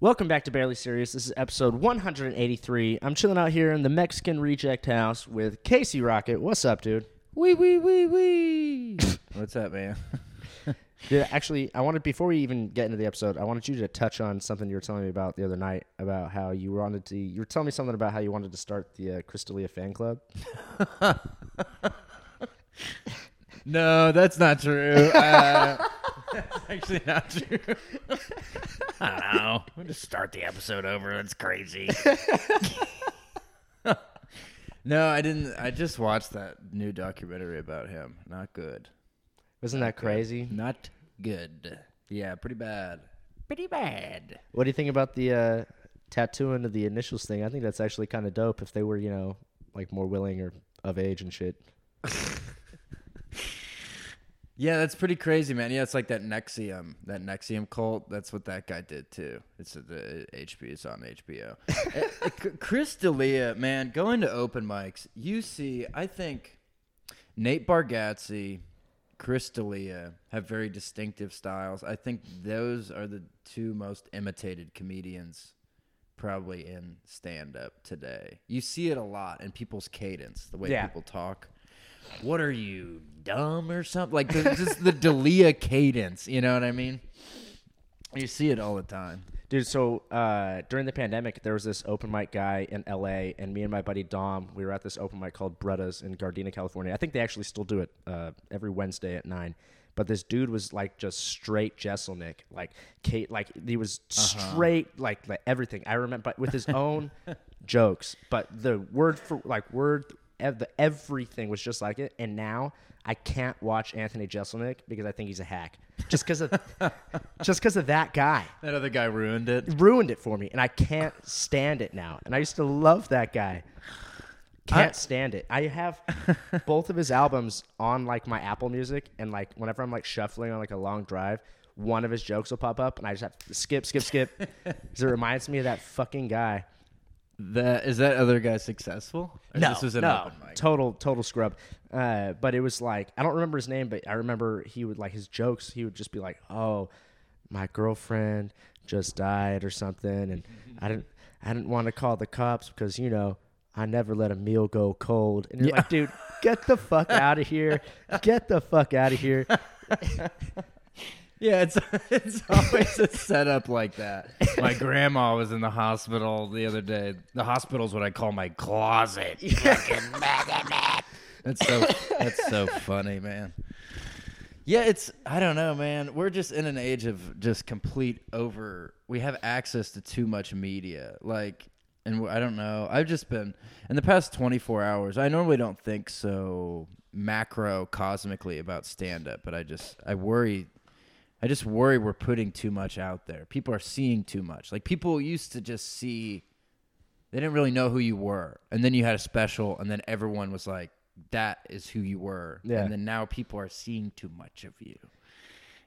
Welcome back to Barely Serious. This is episode 183. I'm chilling out here in the Mexican Reject House with Casey Rocket. What's up, dude? Wee wee wee wee. What's up, man? Dude, actually, I wanted before we even get into the episode, I wanted you to touch on something you were telling me about the other night about how you wanted to. You were telling me something about how you wanted to start the uh, Chris D'Elia fan club. No, that's not true. Uh, that's actually not true. I don't know. We'll just start the episode over. That's crazy. no, I didn't. I just watched that new documentary about him. Not good. Wasn't that crazy? Not good. Yeah, pretty bad. Pretty bad. What do you think about the uh, tattooing of the initials thing? I think that's actually kind of dope if they were, you know, like more willing or of age and shit. Yeah, that's pretty crazy, man. Yeah, it's like that NXIVM, that NXIVM cult. That's what that guy did too. It's the HBO. It's on HBO. Uh, uh, Chris D'Elia, man, going to open mics, you see. I think Nate Bargatze, Chris D'Elia have very distinctive styles. I think those are the two most imitated comedians probably in stand up today. You see it a lot in people's cadence, the way Yeah. people talk. What are you dumb or something? Like the, just the D'Elia cadence, you know what I mean? You see it all the time. Dude, so uh, during the pandemic, there was this open mic guy in LA, and me and my buddy Dom, we were at this open mic called Bretta's in Gardena, California. I think they actually still do it uh, every Wednesday at nine. But this dude was like just straight Jeselnik, like Kate, like he was straight, like, like everything. I remember, but with his own jokes, but the word for like word, everything was just like it. And now I can't watch Anthony Jeselnik because I think he's a hack, just because of just because of that guy That other guy ruined it. ruined it for me, and I can't stand it now. And I used to love that guy. Can't stand it. I have both of his albums on like my Apple Music, and like whenever I'm like shuffling on like a long drive, one of his jokes will pop up, and I just have to skip, skip, skip, because it reminds me of that fucking guy. That is that other guy successful? Or No, this was an no, total, total scrub. Uh, but it was like I don't remember his name, but I remember he would like his jokes. He would just be like, "Oh, my girlfriend just died or something," and I didn't, I didn't want to call the cops because you know I never let a meal go cold. And you're like, dude, get the fuck out of here, get the fuck out of here. Yeah, it's it's always a setup like that. My grandma was in the hospital the other day. The hospital's what I call my closet. Fucking That's so that's so funny, man. Yeah, it's I don't know, man. We're just in an age of just complete over. We have access to too much media, like, and I don't know. I've just been in the past 24 hours. I normally don't think so macro cosmically about stand up, but I just I worry I just worry we're putting too much out there. People are seeing too much. Like people used to just see they didn't really know who you were. And then you had a special and then everyone was like that is who you were. Yeah. And then now people are seeing too much of you.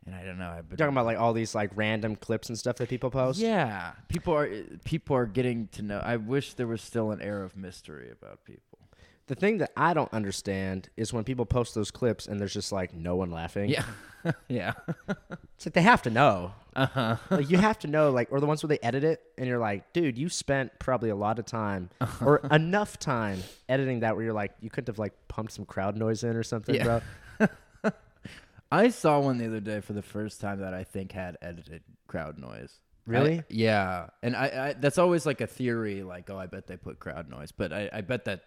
And I don't know. I've been Talking about like all these like random clips and stuff that people post. Yeah. People are people are getting to know. I wish there was still an air of mystery about people. The thing that I don't understand is when people post those clips and there's just like no one laughing. Yeah. yeah. It's like they have to know. uh-huh. Like you have to know, like, or the ones where they edit it and you're like, dude, you spent probably a lot of time or enough time editing that where you're like, you couldn't have like pumped some crowd noise in or something, Yeah. bro. I saw one the other day for the first time that I think had edited crowd noise. Really? I- yeah, and I, I that's always like a theory, like oh, I bet they put crowd noise, but I, I bet that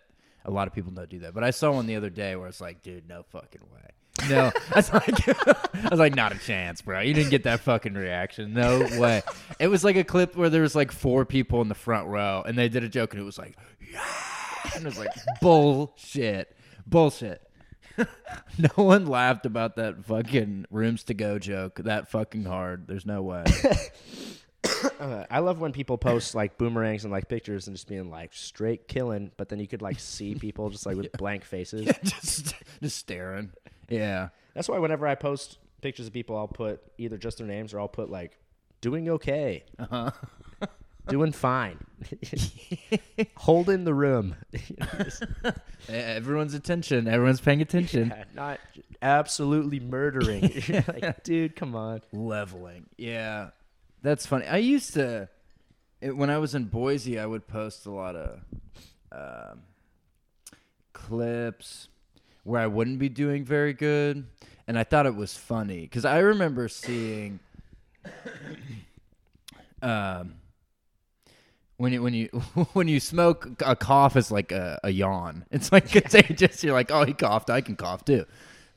a lot of people don't do that. But I saw one the other day where it's like, dude, no fucking way. No, I was like, I was like, not a chance, bro. You didn't get that fucking reaction. No way. It was like a clip where there was like four people in the front row, and they did a joke, and it was like, yeah, and it was like bullshit, bullshit. no one laughed about that fucking rooms to go joke that fucking hard. There's no way. Uh, I love when people post like boomerangs and like pictures and just being like straight killing, but then you could like see people just like with blank faces. just just staring. Yeah. That's why whenever I post pictures of people, I'll put either just their names or I'll put like doing okay, Uh-huh. doing fine, holding the room. Everyone's attention. Everyone's paying attention. Yeah, not absolutely murdering. Like, dude, come on. Leveling. Yeah. That's funny. I used to it, when I was in Boise, I would post a lot of um clips where I wouldn't be doing very good, and I thought it was funny because I remember seeing, um, when you when you when you smoke, a cough is like a, a yawn. It's like contagious. You're like, oh, he coughed, I can cough too.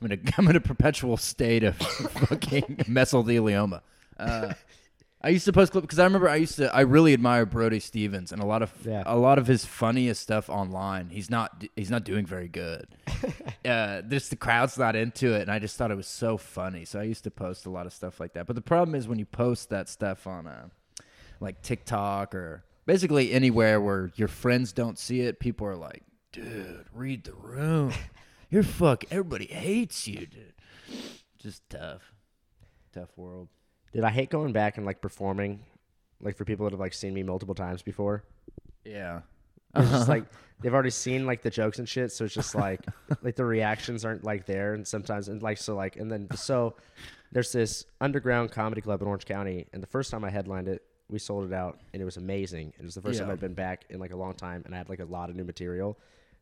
I'm in a I'm in a perpetual state of fucking mesothelioma. Uh, I used to post clips because I remember I used to I really admire Brody Stevens and a lot of Yeah. a lot of his funniest stuff online. He's not he's not doing very good. uh, just the crowd's not into it, and I just thought it was so funny. So I used to post a lot of stuff like that. But the problem is when you post that stuff on uh, like TikTok or basically anywhere where your friends don't see it, people are like, "Dude, read the room. You're fuck. Everybody hates you, dude." Just tough, tough world. Did I hate going back and like performing, like for people that have like seen me multiple times before? Yeah. It's just like they've already seen like the jokes and shit, so it's just like like the reactions aren't like there, and sometimes and like so like and then so there's this underground comedy club in Orange County, and the first time I headlined it, we sold it out, and it was amazing. It was the first time I'd been back in like a long time, and I had like a lot of new material.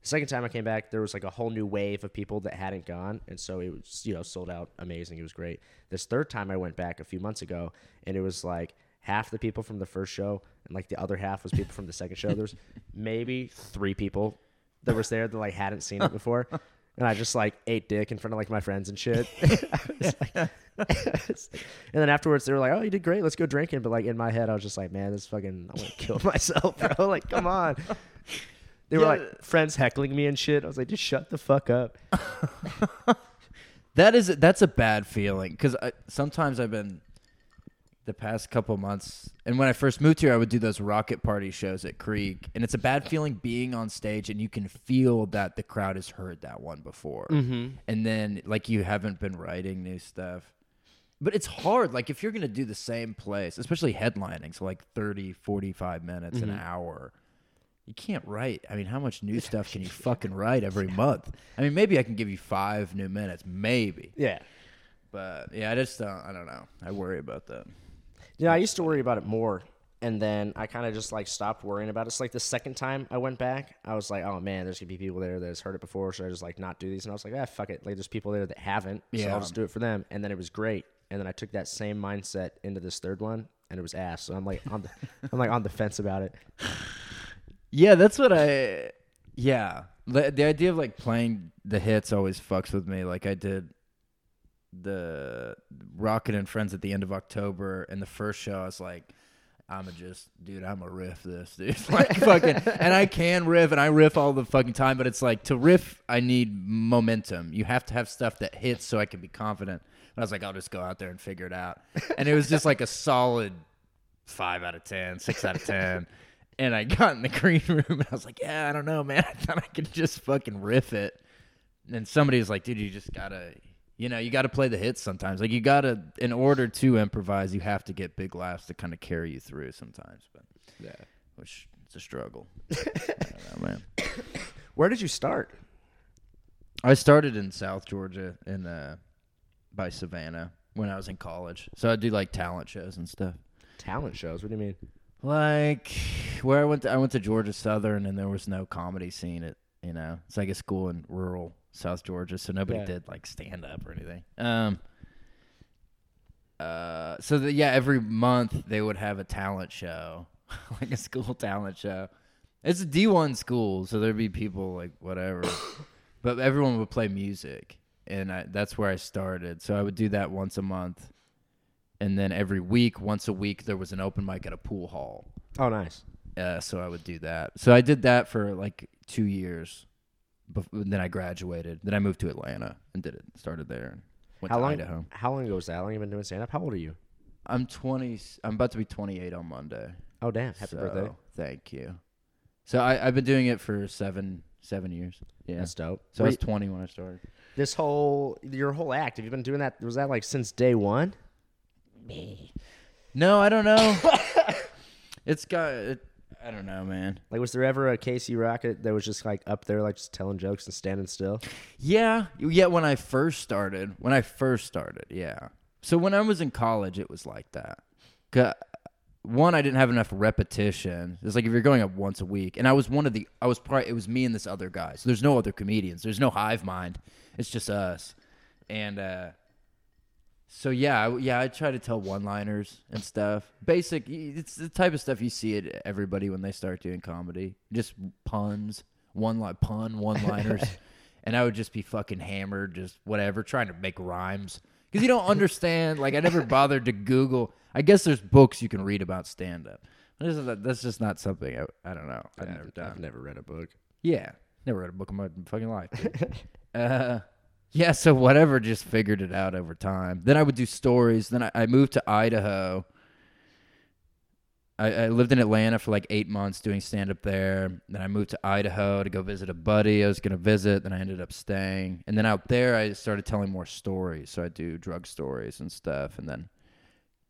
Second time I came back, there was like a whole new wave of people that hadn't gone, and so it was you know sold out amazing. It was great. This third time I went back a few months ago, and it was like half the people from the first show, and like the other half was people from the second show. There's maybe three people that was there that like hadn't seen it before, and I just like ate dick in front of like my friends and shit. Like- and then afterwards they were like, "Oh, you did great. Let's go drinking." But like in my head, I was just like, "Man, this fucking, I want to kill myself, bro. Like, come on." They were Yeah. like friends heckling me and shit. I was like, "Just shut the fuck up." That is that's a bad feeling because sometimes I've been the past couple months, and when I first moved here, I would do those rocket party shows at Creek, and it's a bad feeling being on stage and you can feel that the crowd has heard that one before, Mm-hmm. and then like you haven't been writing new stuff. But it's hard. Like if you're going to do the same place, especially headlining, so like 30, 45 minutes, an hour, you can't write. I mean, how much new stuff can you fucking write every month? I mean, maybe I can give you five new minutes, maybe. Yeah. But yeah, I just don't. I don't know. I worry about that. Yeah, I used to worry about it more, and then I kind of just like stopped worrying about it. It's like the second time I went back, I was like, "Oh man, there's gonna be people there that has heard it before. Should I just like not do these?" And I was like, "Ah, fuck it. Like, there's people there that haven't, so Yeah. I'll just do it for them." And then it was great. And then I took that same mindset into this third one, and it was ass. So I'm like on the, I'm like on the fence about it. Yeah, that's what I. Yeah, the, the idea of like playing the hits always fucks with me. Like I did the Rocket and Friends at the end of October, and the first show, I was like. I'm a just, dude. I'm a riff this, dude. Like fucking, and I can riff, and I riff all the fucking time. But it's like to riff, I need momentum. You have to have stuff that hits, so I can be confident. And I was like, I'll just go out there and figure it out. And it was just like a solid five out of ten, six out of ten. And I got in the green room and I was like, Yeah, I don't know, man. I thought I could just fucking riff it. And somebody was like, Dude, you just gotta you know, you gotta play the hits sometimes. Like you gotta in order to improvise, you have to get big laughs to kind of carry you through sometimes. But Yeah. which it's a struggle. I don't know, man. Where did you start? I started in South Georgia in uh by Savannah when I was in college. So I do like talent shows and stuff. Talent shows. What do you mean? Like where I went to, I went to Georgia Southern and there was no comedy scene at you know it's like a school in rural South Georgia so nobody Yeah. did like stand up or anything. Um uh so the, yeah every month they would have a talent show like a school talent show. It's a D1 school so there'd be people like whatever but everyone would play music and I, that's where I started. So I would do that once a month. And then every week, once a week, there was an open mic at a pool hall. Oh, nice. Uh, so I would do that. So I did that for like two years. Bef- then I graduated. Then I moved to Atlanta and did it. Started there. And went How to long? Idaho. How long ago was that? How long have you been doing stand up? How old are you? I'm 20. I'm about to be 28 on Monday. Oh, damn! Happy So, birthday. Thank you. So I, I've been doing it for seven seven years. Yeah. That's dope. so I was 20 when I started. this whole your whole act. Have you been doing that? Was that like since day one? No, I don't know. it's got. It, I don't know, man. Like, was there ever a Casey Rocket that was just like up there, like just telling jokes and standing still? Yeah, yeah. When I first started, when I first started, yeah. So when I was in college, it was like that. 'Cause one I didn't have enough repetition. It's like if you're going up once a week, and I was one of the I was probably it was me and this other guy. So there's no other comedians. There's no hive mind. It's just us, and uh, so yeah, I, yeah, I try to tell one-liners and stuff. Basic, it's the type of stuff you see at everybody when they start doing comedy. Just puns, one line pun, one-liners, and I would just be fucking hammered, just whatever, trying to make rhymes because you don't understand. Like I never bothered to Google. I guess there's books you can read about stand-up. This is- That's just not something I, I don't know. I've never done. I've never read a book. Yeah, never read a book in my fucking life. dude. uh, yeah, so whatever, just figured it out over time. Then I would do stories. Then I, I moved to Idaho. I, I lived in Atlanta for like eight months doing stand up there. Then I moved to Idaho to go visit a buddy I was going to visit. Then I ended up staying. And then out there, I started telling more stories. So I do drug stories and stuff. And then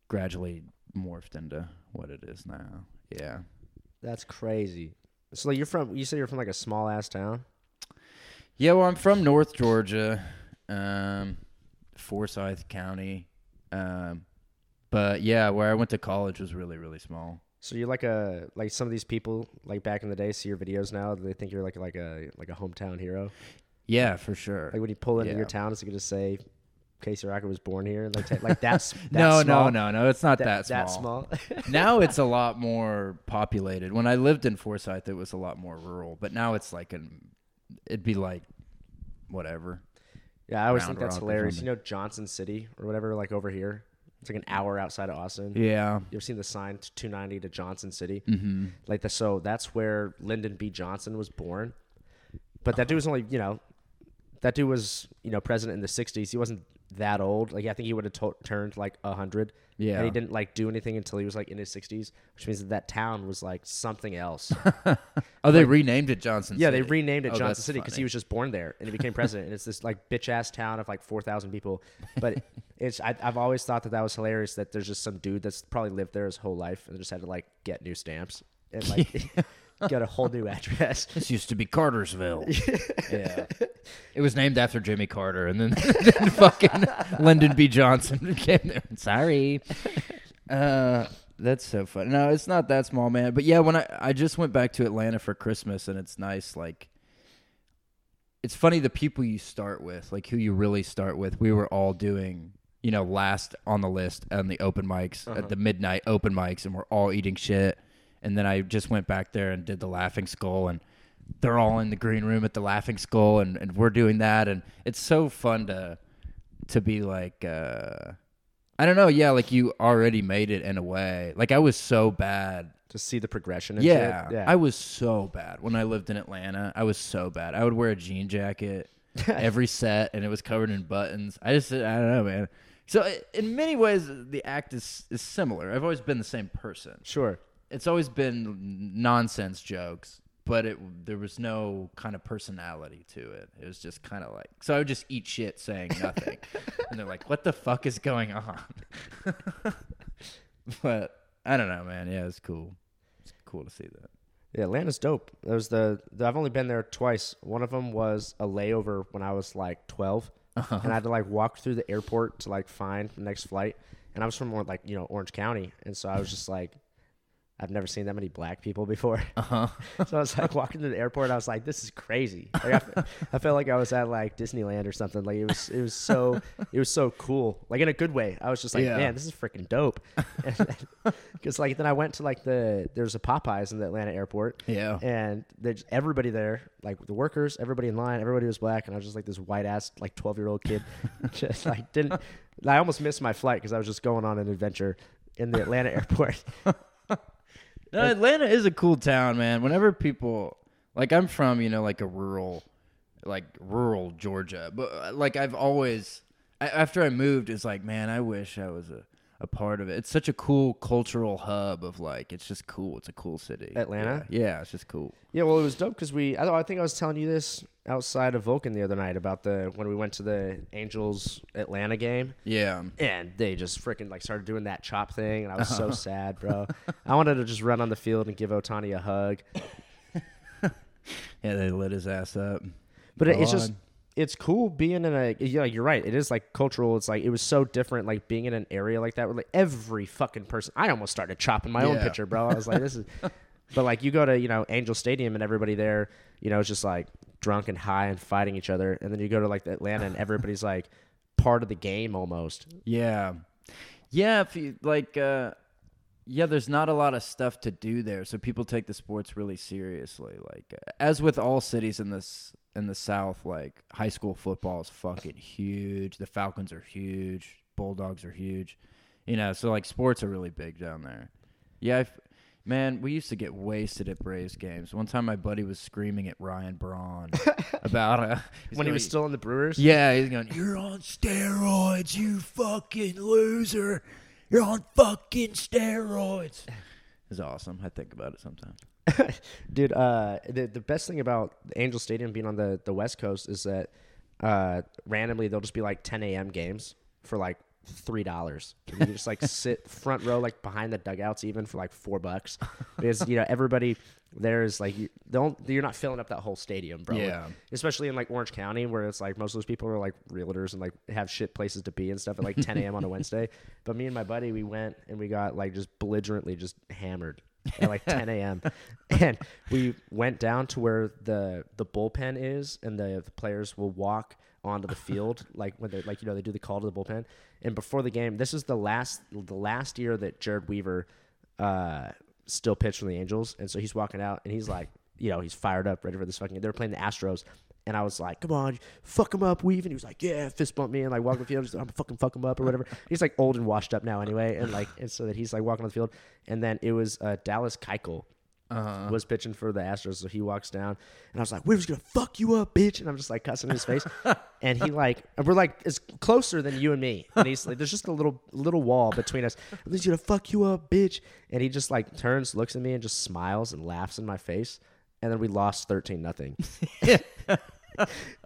gradually morphed into what it is now. Yeah. That's crazy. So like you're from you say you're from like a small ass town? Yeah, well, I'm from North Georgia, um, Forsyth County. Um, but yeah, where I went to college was really, really small. So you're like a like some of these people like back in the day see your videos now they think you're like like a like a hometown hero. Yeah, for sure. Like when you pull into Yeah. your town, it's gonna say Casey Rocket was born here. Like ta- like that's, that's no, small. no, no, no. It's not That, that, small. that small. now it's a lot more populated. When I lived in Forsyth, it was a lot more rural. But now it's like an, it'd be like, whatever. yeah, I always Round think that's Rock or hilarious. You know Johnson City or whatever, like over here. It's like an hour outside of Austin. Yeah. You ever seen the sign to 290 to Johnson City? Mm-hmm. Like the so that's where Lyndon B. Johnson was born. But that dude was only you know, that dude was you know president in the 60s. He wasn't that old. Like I think he would have to- turned like a hundred. Yeah. And he didn't like do anything until he was like in his 60s, which means that that town was like something else. Oh, they renamed it Johnson. yeah, they renamed it Oh, Johnson City because he was just born there and he became president. and it's this like bitch ass town of like 4,000 people. But it's I, I've always thought that that was hilarious that there's just some dude that's probably lived there his whole life and just had to like get new stamps and like get a whole new address. This used to be Cartersville. yeah. It was named after Jimmy Carter, and then, then fucking Lyndon B. Johnson came there. Sorry. Uh, that's so funny. No, it's not that small, man. But yeah, when I I just went back to Atlanta for Christmas, and it's nice. Like, it's funny the people you start with, like who you really start with. We were all doing, you know, last on the list on the open mics at the midnight open mics, and we're all eating shit. And then I just went back there and did the Laughing Skull, and they're all in the green room at the Laughing Skull, and, and we're doing that, and it's so fun to to be like, uh, I don't know, yeah, like you already made it in a way. Like I was so bad to see the progression yeah. Yeah. I was so bad when I lived in Atlanta. I was so bad. I would wear a jean jacket every set, and it was covered in buttons. I just, I don't know, man. So in many ways, the act is is similar. I've always been the same person. sure. It's always been nonsense jokes, but it there was no kind of personality to it. It was just kind of like so. I would just eat shit saying nothing, and they're like, "What the fuck is going on?" but I don't know, man. Yeah, it's cool. It's cool to see that. Yeah, Atlanta's dope. There was the, the I've only been there twice. One of them was a layover when I was like 12, Uh-huh. and I had to like walk through the airport to like find the next flight. And I was from more like you know Orange County, and so I was just like, I've never seen that many black people before. Uh huh. so I was like walking to the airport. I was like, this is crazy. Like, I, I felt like I was at like Disneyland or something. Like it was it was so it was so cool. Like in a good way. I was just like, Yeah. man, this is freaking dope. Because like then I went to like the there's a Popeyes in the Atlanta airport. Yeah. And there's everybody there, like the workers, everybody in line, everybody was black, and I was just like this white ass like twelve year old kid, just like didn't. I almost missed my flight because I was just going on an adventure in the Atlanta airport. No, Atlanta is a cool town, man. Whenever people like, I'm from you know like a rural, like rural Georgia, but like I've always I, after I moved, it's like, man, I wish I was a a part of it. It's such a cool cultural hub of like, it's just cool. It's a cool city. Atlanta? yeah, Yeah, it's just cool. Yeah, well, it was dope because we. I, I think I was telling you this outside of Vulcan the other night about the when we went to the Angels Atlanta game, Yeah, and they just freaking like started doing that chop thing, and I was so sad, bro. I wanted to just run on the field and give Ohtani a hug, yeah, they lit his ass up. but it, it's just. It's cool being in a yeah you're right. It is like cultural. It's like it was so different like being in an area like that where like every fucking person i almost started chopping my own picture bro. I was like this is but like you go to you know angel stadium and everybody there you know is just like drunk and high and fighting each other. And then you go to like atlanta and everybody's like part of the game almost. Yeah. Yeah, if you like uh yeah, there's not a lot of stuff to do there, so people take the sports really seriously. Like as with all cities in this in the South, like high school football is fucking huge. The Falcons are huge. Bulldogs are huge. You know, so like sports are really big down there. Yeah, I've, man, we used to get wasted at Braves games. One time, my buddy was screaming at Ryan Braun about uh, when he was still in the brewers yeah, he's going, You're on steroids, you fucking loser. You're on fucking steroids. It's awesome. I think about it sometimes. Dude, uh, the the best thing about Angel Stadium being on the the West Coast is that uh, randomly they'll just be like 10 a.m. games for like three dollars. You just like sit front row, like behind the dugouts, even for like four bucks, because you know everybody there is like you don't you're not filling up that whole stadium, bro. Yeah. especially in like Orange County where it's like most of those people are like realtors and like have shit places to be and stuff at like 10 a.m. on a Wednesday. But me and my buddy, we went and we got like just belligerently just hammered at like 10 a.m. and we went down to where the the bullpen is and the, the players will walk onto the field like when they like you know they do the call to the bullpen. And before the game this is the last the last year that Jered Weaver uh still pitched for the Angels. And so he's walking out and he's like you know he's fired up ready for this fucking they're playing the Astros and I was like, "Come on, fuck him up, weave." And he was like, "Yeah," fist bump me and like walk on the field. Just, I'm fucking fuck him up or whatever. He's like old and washed up now anyway, and like and so that he's like walking on the field. And then it was uh, Dallas Keuchel Uh-huh. was pitching for the Astros, so he walks down, and I was like, we're just gonna fuck you up, bitch!" And I'm just like cussing in his face, and he like, and we're like, it's closer than you and me, and he's like, there's just a little little wall between us. He's gonna fuck you up, bitch, and he just like turns, looks at me, and just smiles and laughs in my face, and then we lost thirteen nothing.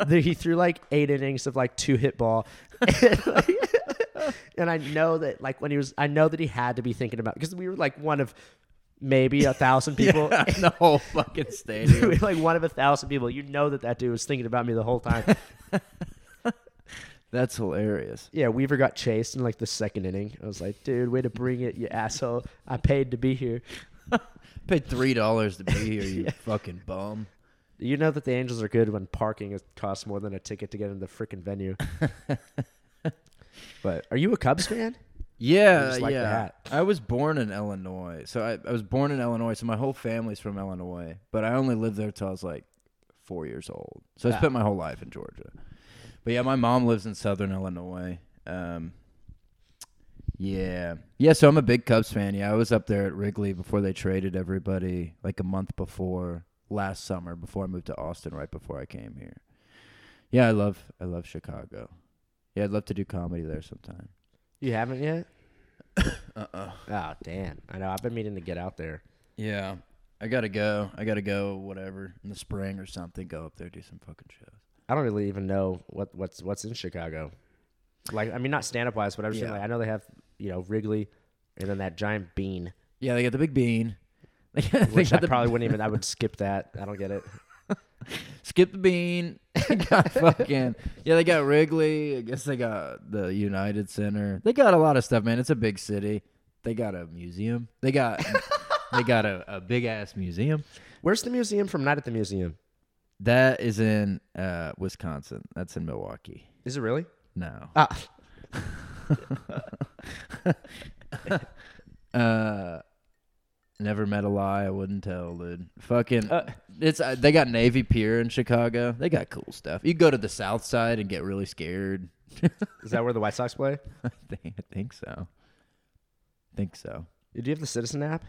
he threw like eight innings of like two hit ball. And, like- and I know that like when he was, I know that he had to be thinking about because we were like one of maybe a thousand people. Yeah, in the whole fucking We stadium. were, like one of a thousand people. You know that that dude was thinking about me the whole time. That's hilarious. yeah, Weaver got chased in like the second inning. I was like, dude, way to bring it, you asshole. I paid to be here. Paid three dollars to be here, you fucking bum. You know that the Angels are good when parking is- costs more than a ticket to get in the freaking venue. but are you a Cubs fan? Yeah, like yeah. I was born in Illinois, so I, I was born in Illinois. So my whole family's from Illinois, but I only lived there till I was like four years old. So I Ah. spent my whole life in Georgia. But yeah, my mom lives in Southern Illinois. Um, yeah, yeah. So I'm a big Cubs fan. Yeah, I was up there at Wrigley before they traded everybody, like a month before last summer, before I moved to Austin, right before I came here. Yeah, I love I love Chicago. Yeah, I'd love to do comedy there sometime. You haven't yet? Uh uh Oh, damn. I know. I've been meaning to get out there. Yeah. I gotta go. I gotta go. Whatever in the spring or something. Go up there, do some fucking shows. I don't really even know what what's what's in Chicago. Like, I mean, not stand up wise, but I was Yeah. like, I know they have you know Wrigley, and then that giant bean, Yeah, they got the big bean. They got, they which I probably wouldn't even. I would skip that. I don't get it. skip the bean. Got fucking yeah. They got Wrigley. I guess they got the United Center. They got a lot of stuff, man. It's a big city. They got a museum. They got they got a, a big ass museum. Where's the museum from Night at the Museum? That is in uh, Wisconsin. That's in Milwaukee. Is it really? No. Ah, Uh, never met a lie I wouldn't tell, dude. Fucking, Uh. it's uh, they got Navy Pier in Chicago. They got cool stuff. You go to the South Side and get really scared. is that where the White Sox play? I think, I think so. think so. Do you have the Citizen app?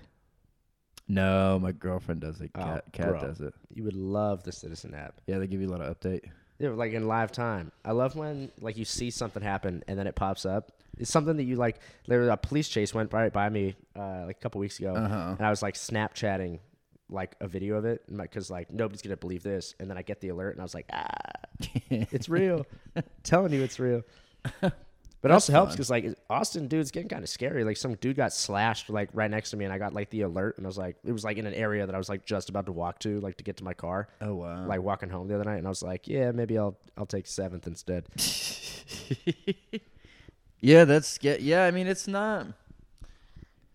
No, my girlfriend does it. Oh, Cat, Cat does it. You would love the Citizen app. Yeah, they give you a lot of update. Yeah, like in live time. I love when like you see something happen and then it pops up. It's something that you like. There, a police chase went right by me uh, like a couple weeks ago, Uh-huh. and I was like Snapchatting like a video of it because like nobody's gonna believe this. And then I get the alert, and I was like, ah, it's real. telling you, it's real. But it That's also helps because like Austin, dude, it's getting kind of scary. Like some dude got slashed like right next to me, and I got like the alert, and I was like, it was like in an area that I was like just about to walk to, like to get to my car, Oh wow. like walking home the other night, and I was like, yeah, maybe I'll I'll take seventh instead. yeah, that's yeah. Yeah, I mean, it's not.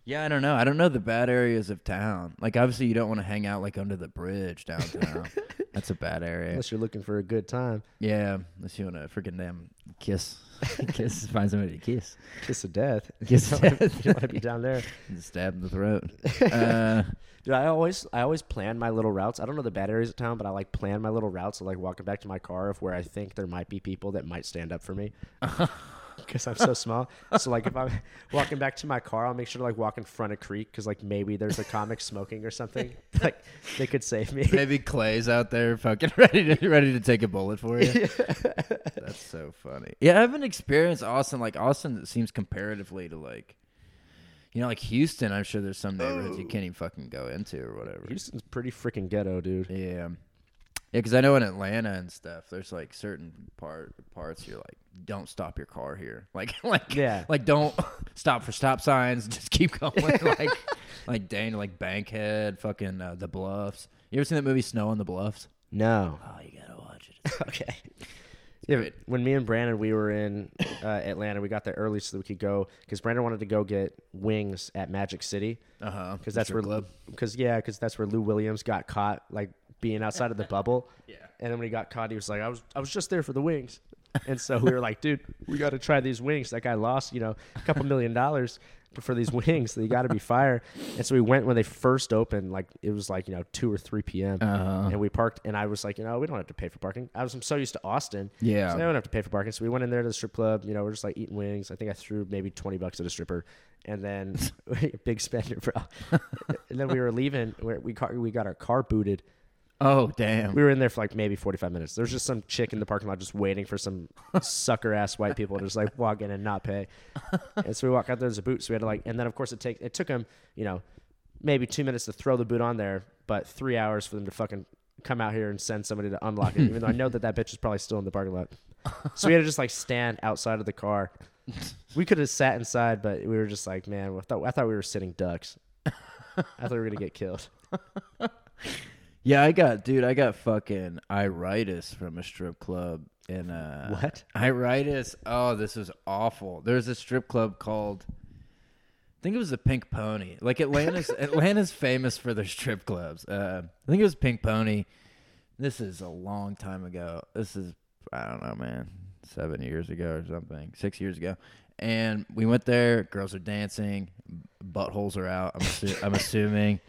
Yeah, I don't know. I don't know the bad areas of town. Like, obviously, you don't want to hang out like under the bridge downtown. that's a bad area. Unless you're looking for a good time, Yeah, unless you want to freaking damn kiss, kiss, find somebody to kiss, kiss of death. kiss, you don't want to be down there. and stab in the throat. Uh, Dude, I always I always plan my little routes. I don't know the bad areas of town, but I like plan my little routes of like walking back to my car of where I think there might be people that might stand up for me. Because I'm so small, so like if I'm walking back to my car, I'll make sure to like walk in front of creek because like maybe there's a comic smoking or something. Like they could save me. maybe Clay's out there, fucking ready to ready to take a bullet for you. That's so funny. Yeah, I haven't experienced Austin. Like Austin seems comparatively to like, you know, like Houston. I'm sure there's some neighborhoods you can't even fucking go into or whatever. Houston's pretty freaking ghetto, dude. Yeah. Yeah, because I know in Atlanta and stuff, there's like certain part parts you're like, don't stop your car here. Like, like, Yeah. like don't stop for stop signs. Just keep going. like, like Dane, like Bankhead, fucking uh, the Bluffs. You ever seen that movie Snow on the Bluffs? No. Oh, you gotta watch it. okay. Yeah, but when me and Brandon we were in uh, Atlanta, we got there early so that we could go because Brandon wanted to go get wings at Magic City. Uh huh. because that's where because yeah because that's where Lou Williams got caught like being outside of the bubble. Yeah. And then when he got caught, he was like, "I was I was just there for the wings." And so we were like, "Dude, we got to try these wings." That guy lost you know a couple million dollars for these wings. So you got to be fire. And so we went when they first opened. Like it was like you know two or three p.m. Uh-huh. And we parked, and I was like, you know, we don't have to pay for parking. I was I'm so used to Austin. Yeah. So I don't have to pay for parking. So we went in there to the strip club. You know, we're just like eating wings. I think I threw maybe twenty bucks at a stripper, and then big spender, bro. and then we were leaving. We we car, we got our car booted. Oh damn. We were in there for like maybe forty five minutes. There's just some chick in the parking lot just waiting for some sucker ass white people to just like walk in and not pay. And so we walk out there. There's a boot. So we had to like, and then of course it take it took him, you know, maybe two minutes to throw the boot on there, but three hours for them to fucking come out here and send somebody to unlock it. even though I know that that bitch is probably still in the parking lot. So we had to just like stand outside of the car. We could have sat inside, but we were just like, man, I thought I thought we were sitting ducks. I thought we were gonna get killed. Yeah, I got dude, I got fucking iritis from a strip club in uh What? Iritis. Oh, this is awful. There's a strip club called I think it was the Pink Pony. Like Atlanta's Atlanta's famous for their strip clubs. Uh I think it was Pink Pony. This is a long time ago. This is I don't know, man. 7 years ago or something. 6 years ago. And we went there, girls are dancing, buttholes are out. I'm, assu- I'm assuming.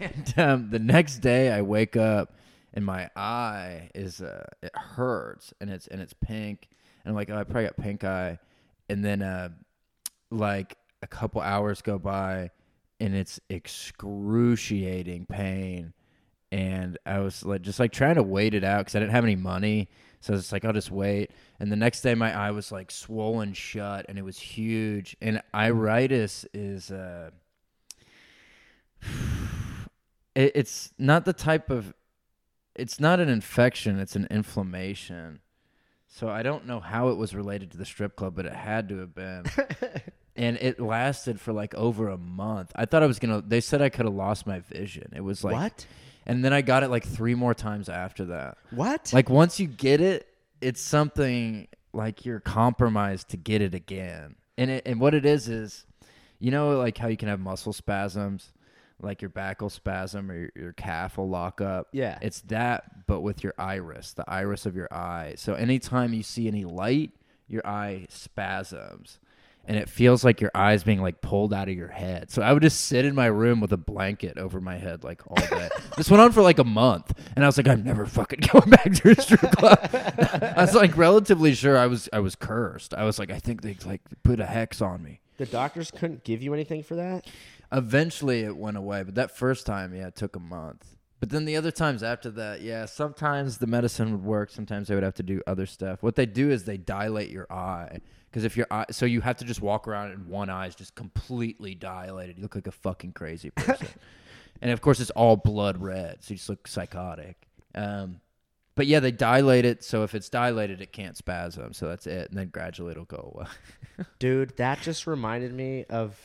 And um, the next day, I wake up and my eye is uh, it hurts and it's and it's pink. And I'm like, oh, I probably got pink eye. And then uh, like a couple hours go by, and it's excruciating pain. And I was like, just like trying to wait it out because I didn't have any money. So it's like, I'll just wait. And the next day, my eye was like swollen shut, and it was huge. And iritis is. Uh, it, it's not the type of it's not an infection it's an inflammation. So i don't know how it was related to the strip club but it had to have been. And it lasted for like over a month. I thought i was gonna they said i could have lost my vision. It was like what? and then i got it like three more times after that. What? like once you get it it's something like you're compromised to get it again. And it, and what it is is you know like how you can have muscle spasms like your back will spasm or your, your calf will lock up Yeah. it's that but with your iris the iris of your eye so anytime you see any light your eye spasms and it feels like your eyes being like pulled out of your head. So I would just sit in my room with a blanket over my head like all day. this went on for like a month, and I was like, I'm never fucking going back to a strip club. I was like relatively sure I was I was cursed. I was like, I think they like put a hex on me. the doctors couldn't give you anything for that? Eventually, it went away, but that first time, yeah, it took a month. But then the other times after that, yeah, sometimes the medicine would work. Sometimes they would have to do other stuff. What they do is they dilate your eye because if your eye, so you have to just walk around and one eye is just completely dilated. You look like a fucking crazy person. and of course, it's all blood red, so you just look psychotic. Um, But yeah, they dilate it. So if it's dilated, it can't spasm. So that's it. And then gradually it'll go away. Dude, that just reminded me of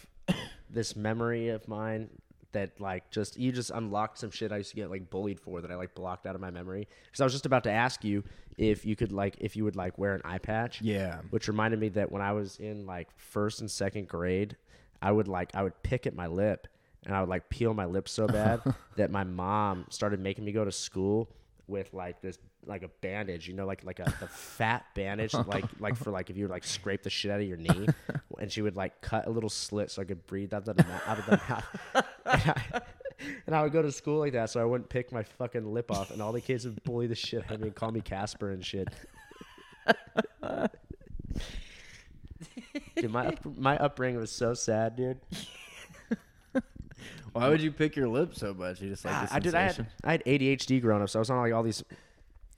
this memory of mine that like just you just unlocked some shit I used to get like bullied for that I like blocked out of my memory because I was just about to ask you if you could like if you would like wear an eye patch. Yeah. Which reminded me that when I was in like first and second grade, I would like I would pick at my lip and I would like peel my lips so bad that my mom started making me go to school with like this like a bandage, you know, like like a the fat bandage, like like for like if you would like scrape the shit out of your knee, and she would like cut a little slit so I could breathe out, of the, out of the mouth. And I, and I would go to school like that, so I wouldn't pick my fucking lip off, and all the kids would bully the shit out of me and call me Casper and shit. Dude, my up, my upbringing was so sad, dude. Why would you pick your lip so much? You just like Ah, the I did. I had? I had ADHD growing up, so I was on like all these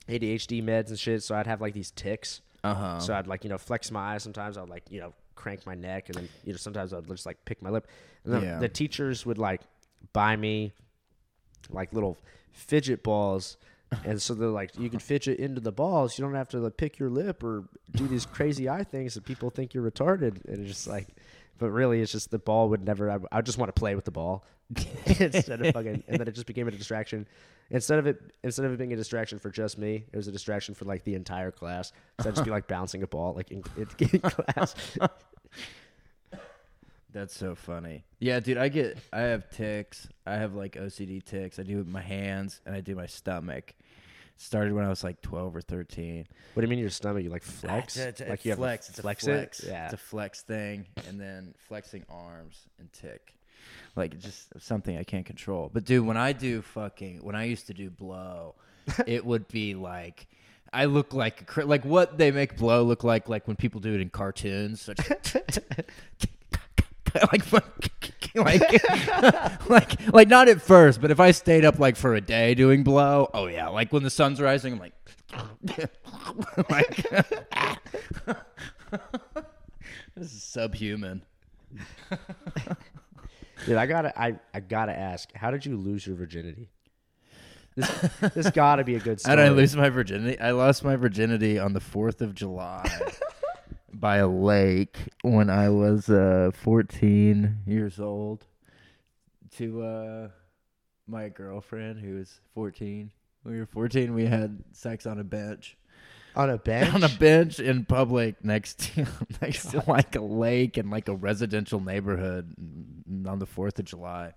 ADHD meds and shit. So I'd have like these ticks. Uh-huh. So I'd like you know flex my eyes sometimes. I'd like you know crank my neck, and then you know sometimes I'd just like pick my lip. And then Yeah. the teachers would like buy me like little fidget balls. And so they're like, you can fidget into the balls. You don't have to like, pick your lip or do these crazy eye things that people think you're retarded. And it's just like, but really, it's just the ball would never. I, I just want to play with the ball instead of fucking. And then it just became a distraction. Instead of it, instead of it being a distraction for just me, it was a distraction for like the entire class. So I'd just be like bouncing a ball like in, in class. That's so funny. Yeah, dude, I get I have ticks. I have like OCD ticks. I do it with my hands and I do my stomach. Started when I was like 12 or 13. What do you mean your stomach? You like flex? It's a- it's like a you have flex. to It's a flex flex. it? Yeah. It's a flex thing and then flexing arms and tick. Like it's just something I can't control. But dude, when I do fucking when I used to do blow, it would be like I look like a cr- like what they make blow look like like when people do it in cartoons. Like like like like not at first, but if I stayed up like for a day doing blow, oh yeah, like when the sun's rising, I'm like like this is subhuman. Dude, I gotta, I, I gotta ask, how did you lose your virginity? This, this gotta be a good How did I lose my virginity? I lost my virginity on the 4th of July by a lake when I was uh, 14 years old to uh, my girlfriend who was 14. When we were 14, we had sex on a bench. On a bench? On a bench in public next to next to like a lake and like a residential neighborhood on the 4th of July.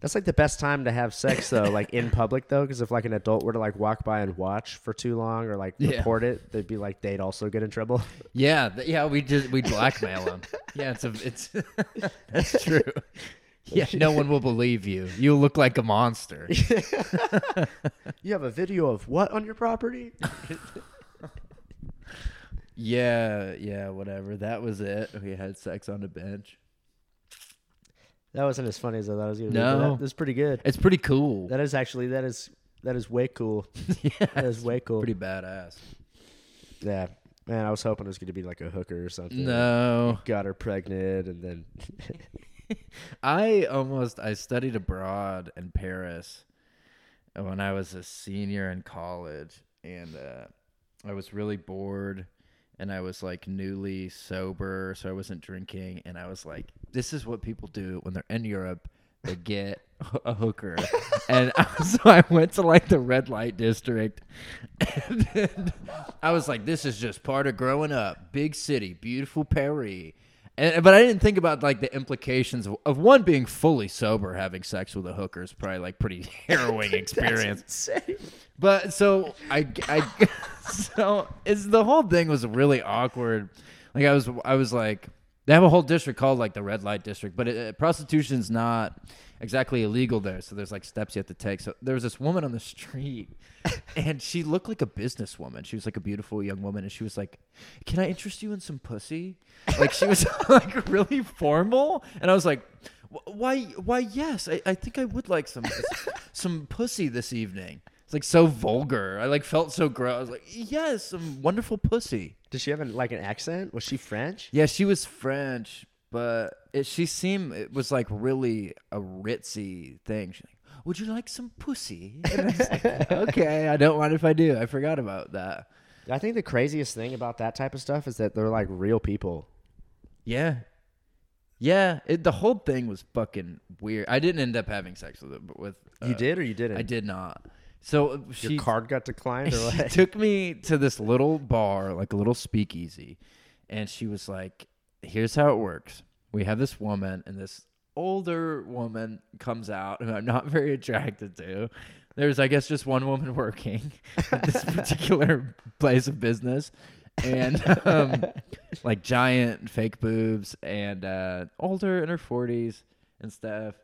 That's like the best time to have sex though, like in public though, because if like an adult were to like walk by and watch for too long or like Yeah. report it, they'd be like they'd also get in trouble. Yeah, th- yeah, we just we blackmail them. Yeah, it's a it's that's true. Yeah, no one will believe you. You look like a monster. you have a video of what on your property? Yeah, yeah, whatever. That was it. We had sex on the bench. That wasn't as funny as I thought it was gonna be. but No. that, that's pretty good. It's pretty cool. That is actually that is that is way cool. yeah, That is way cool. pretty badass. Yeah, man, I was hoping it was gonna be like a hooker or something. No, got her pregnant and then I almost I studied abroad in Paris when I was a senior in college, and uh, I was really bored, and I was like newly sober, so I wasn't drinking, and I was like, "This is what people do when they're in Europe." They get a hooker, and so I went to like the red light district, and I was like, "This is just part of growing up. Big city, beautiful Paris." And, but I didn't think about like the implications of, of one being fully sober, having sex with a hooker is probably like pretty harrowing experience. But so I, I so it's the whole thing was really awkward. Like I was, I was like, they have a whole district called like the red light district, but it, uh, prostitution's not exactly illegal there. So there's like steps you have to take. So there was this woman on the street, and she looked like a businesswoman. She was like a beautiful young woman, and she was like, "Can I interest you in some pussy?" Like she was like really formal, and I was like. Why? Why? Yes, I, I think I would like some some pussy this evening. It's like so vulgar. I like felt so gross. I was like, yes, some wonderful pussy. Did she have an, like an accent? Was she French? Yeah, she was French, but it, she seemed it was like really a ritzy thing. She's like, "Would you like some pussy?" And I was like, okay, I don't mind if I do. I forgot about that. I think the craziest thing about that type of stuff is that they're like real people. Yeah. Yeah, it, the whole thing was fucking weird. I didn't end up having sex with it, but with You uh, did or you didn't? I did not. So uh, Your she card got declined or she what? took me to this little bar, like a little speakeasy, and she was like, "Here's how it works. We have this woman, and this older woman comes out who I'm not very attracted to. There's, I guess, just one woman working at this particular place of business." And um, like giant fake boobs and uh, older in her 40s and stuff.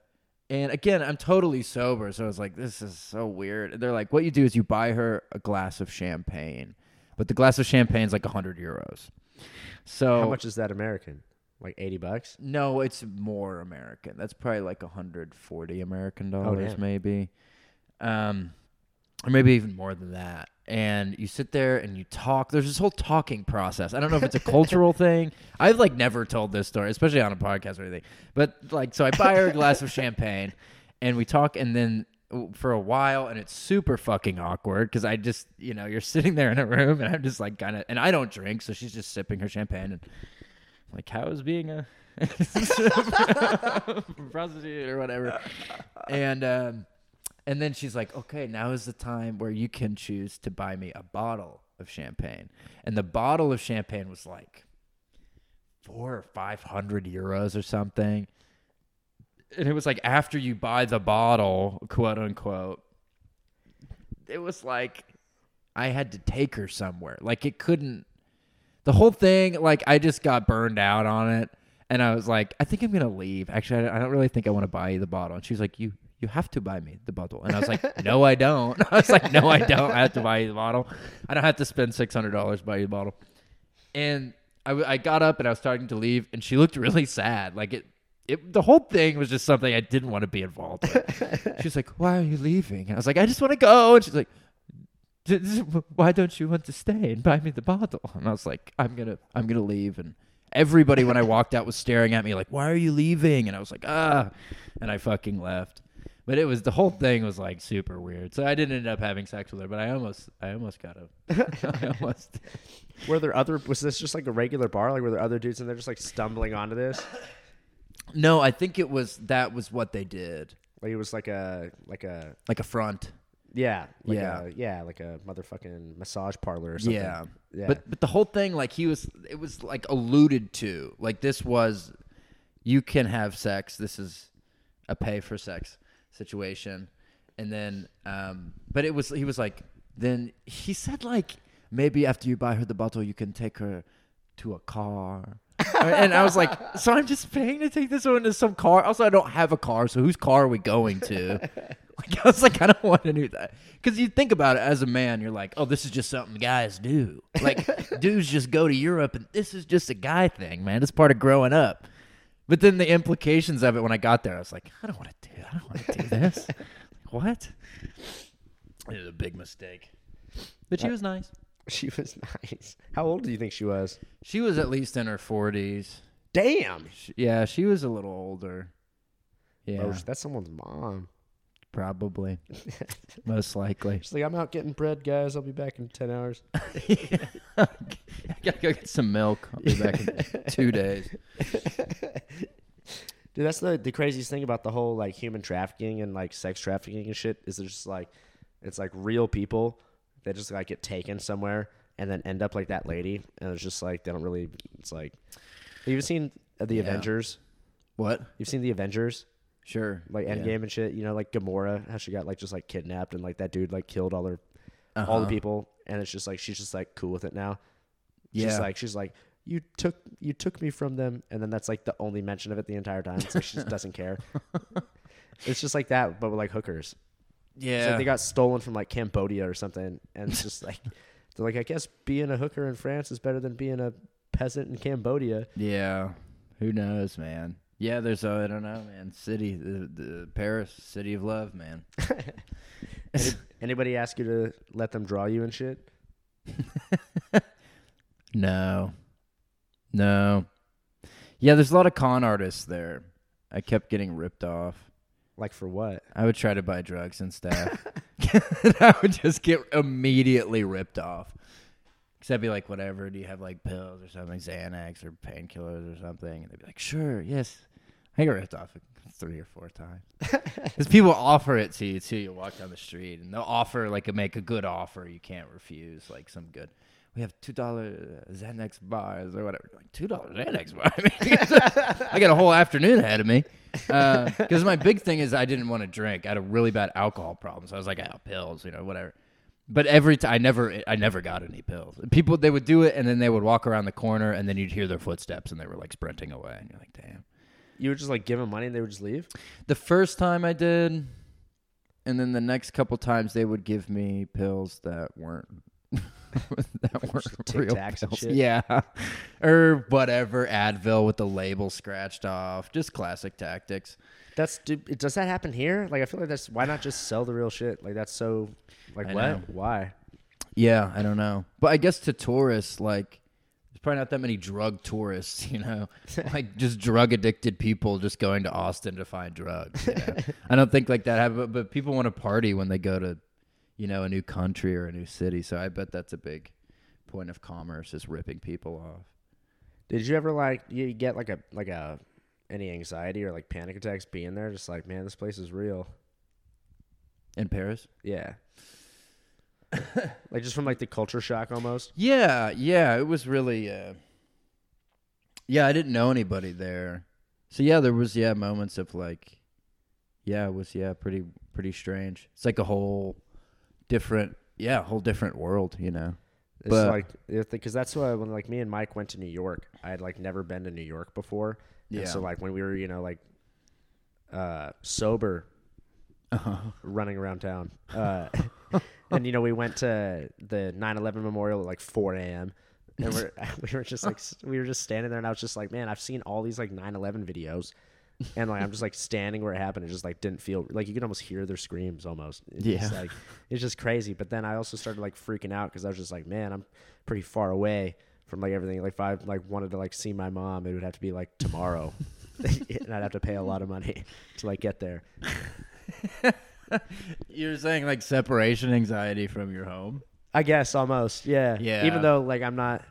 And again, I'm totally sober, so I was like, "This is so weird." And they're like, "What you do is you buy her a glass of champagne, but the glass of champagne is like hundred euros." So How much is that American? Like 80 bucks? No, it's more American. That's probably like 140 American dollars, damn. maybe, um, or maybe even more than that. And you sit there and you talk. There's this whole talking process. I don't know if it's a cultural thing. I've like never told this story, especially on a podcast or anything. But like, so I buy her a glass of champagne, and we talk, and then for a while, and it's super fucking awkward because I just, you know, you're sitting there in a room, and I'm just like kind of, and I don't drink, so she's just sipping her champagne, and like, how is being a prostitute or whatever? And um, and then she's like, okay, now is the time where you can choose to buy me a bottle of champagne, and the bottle of champagne was like four or five hundred euros or something. And it was like after you buy the bottle, quote unquote, it was like I had to take her somewhere. Like it couldn't the whole thing, like I just got burned out on it. And I was like, I think I'm gonna leave. Actually, I don't really think I want to buy you the bottle. And she was like, You you have to buy me the bottle. And I was like, No, I don't. I was like, No, I don't. I have to buy you the bottle. I don't have to spend six hundred dollars to buy you the bottle. And I, I got up and I was starting to leave, and she looked really sad. Like it, it, the whole thing was just something I didn't want to be involved with. She's like, "Why are you leaving?" And I was like, "I just want to go." And she's like, "D- d- "Why don't you want to stay and buy me the bottle?" And I was like, "I'm gonna, I'm gonna leave." And everybody when I walked out was staring at me like, "Why are you leaving?" And I was like, "Ah," and I fucking left. But it was the whole thing was like super weird. So I didn't end up having sex with her, but I almost, I almost got a, I almost. Were there other, was this just like a regular bar? Like, were there other dudes in there just like stumbling onto this? No, I think it was that was what they did, Like, it was like a, like a, like a front. yeah. Like Yeah. A, yeah. Like a motherfucking massage parlor or something. Yeah. Yeah. But but the whole thing, like he was, it was like alluded to. Like this was, you can have sex. This is a pay for sex situation, and then, um, but it was he was like, then he said like maybe after you buy her the bottle, you can take her to a car. And I was like, so I'm just paying to take this one to some car. Also, I don't have a car, so whose car are we going to? like, I was like, I don't want to do that because you think about it as a man, you're like, oh, this is just something guys do. Like, dudes just go to Europe, and this is just a guy thing, man. It's part of growing up. But then the implications of it when I got there, I was like, I don't want to do. I don't want to do this. what? It was a big mistake. But she uh, was nice. she was nice. How old do you think she was? She was at least in her 40s. Damn. She, yeah, she was a little older. Yeah, Oh, that's someone's mom. probably. Most likely. She's like, I'm out getting bread, guys. I'll be back in 10 hours. I gotta go get some milk. I'll be back in two days. Dude, that's the the craziest thing about the whole like human trafficking and like sex trafficking and shit is there's just like it's like real people that just like get taken somewhere and then end up like that lady and it's just like they don't really it's like you've you seen the Yeah. Avengers? What? You've seen the Avengers? Sure. Like Yeah. Endgame and shit, you know, like Gamora, how she got like just like kidnapped and like that dude like killed all her all the Uh-huh. people and it's just like she's just like cool with it now. She's Yeah. like she's like you took you took me from them and then that's like the only mention of it the entire time. It's like she just doesn't care. It's just like that, but with like hookers. Yeah. like they got stolen from like Cambodia or something, and it's just like they're like, I guess being a hooker in France is better than being a peasant in Cambodia. Yeah. Who knows, man? Yeah, there's a, I don't know, man. City, the, the Paris, city of love, man. Any, anybody ask you to let them draw you and shit? No. No. Yeah, there's a lot of con artists there. I kept getting ripped off. Like for what? I would try to buy drugs and stuff. I would just get immediately ripped off. Cause I'd be like, whatever. Do you have like pills or something, Xanax or painkillers or something? And they'd be like, sure, yes. I get ripped off three or four times. Because people offer it to you too. You walk down the street and they'll offer like a make a good offer you can't refuse. Like some good. We have two dollar Xanax bars or whatever. Like two dollar Xanax bar. I, mean, I got a whole afternoon ahead of me. Uh, because my big thing is I didn't want to drink. I had a really bad alcohol problem, so I was like, oh, pills, you know, whatever. But every time I never, I never got any pills. People they would do it, and then they would walk around the corner, and then you'd hear their footsteps, and they were like sprinting away, and you're like, damn. You would just like give them money and they would just leave. The first time I did, and then the next couple times they would give me pills that weren't that weren't real Tic Tacs and pills. shit? Yeah, or whatever Advil with the label scratched off. Just classic tactics. That's do, does that happen here? Like I feel like that's why not just sell the real shit? Like that's so like I what? know. Why? Yeah, I don't know, but I guess to tourists, like there's probably not that many drug tourists, you know, like just drug addicted people just going to Austin to find drugs. You know? I don't think like that happen, but, but people want to party when they go to, you know, a new country or a new city. So I bet that's a big point of commerce is ripping people off. Did you ever like you get like a like a any anxiety or like panic attacks being there? Just like man, this place is real. In Paris? Yeah. like just from like the culture shock almost. Yeah, yeah, it was really uh Yeah, I didn't know anybody there. So yeah, there was yeah moments of like yeah, it was yeah, pretty pretty strange. It's like a whole different yeah, whole different world, you know. It's But- like because that's why when like me and Mike went to New York, I had like never been to New York before. Yeah. And so like when we were you know like uh sober Uh-huh. running around town. Uh, and you know, we went to the 9/11 memorial at like 4 a.m. and we're we were just like we were just standing there, and I was just like, man, I've seen all these like 9/11 videos, and like I'm just like standing where it happened. It just like didn't feel like you could almost hear their screams almost. It's just, Yeah. like it's just crazy. But then I also started like freaking out because I was just like, man, I'm pretty far away from like everything. Like if I like wanted to like see my mom, it would have to be like tomorrow. and I'd have to pay a lot of money to like get there. You're saying like separation anxiety from your home? I guess almost, yeah. Yeah. Even though like I'm not,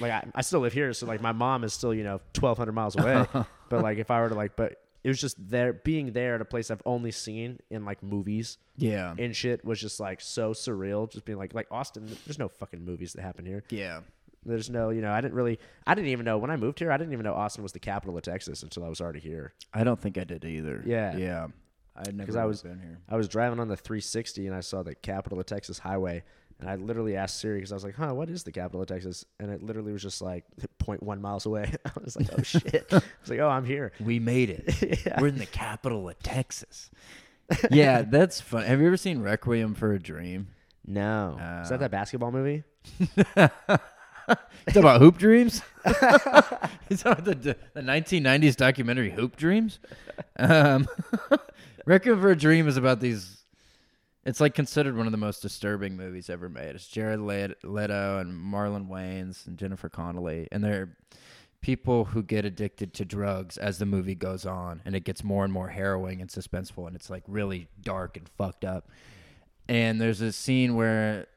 like I, I still live here, so like my mom is still you know 1,200 miles away. Oh. But like if I were to like, but it was just there being there at a place I've only seen in like movies Yeah. and shit was just like so surreal. Just being like like Austin, there's no fucking movies that happen here. Yeah. There's no, you know, I didn't really, I didn't even know when I moved here. I didn't even know Austin was the capital of Texas until I was already here. I don't think I did either. Yeah. Yeah. I never 'Cause I was- been here. I was driving on the 360 and I saw the capital of Texas highway. And I literally asked Siri because I was like, huh, what is the capital of Texas? And it literally was just like 0.1 miles away. I was like, oh shit. I was like, oh, I'm here. We made it. Yeah. We're in the capital of Texas. yeah, that's fun. Have you ever seen Requiem for a Dream? No. is that Uh, that basketball movie? It's about hoop dreams. it's about the, the the 1990s documentary Hoop Dreams. Um, Requiem for a Dream is about these. It's like considered one of the most disturbing movies ever made. It's Jared Leto and Marlon Wayans and Jennifer Connelly, and they're people who get addicted to drugs as the movie goes on, and it gets more and more harrowing and suspenseful, and it's like really dark and fucked up. And there's a scene where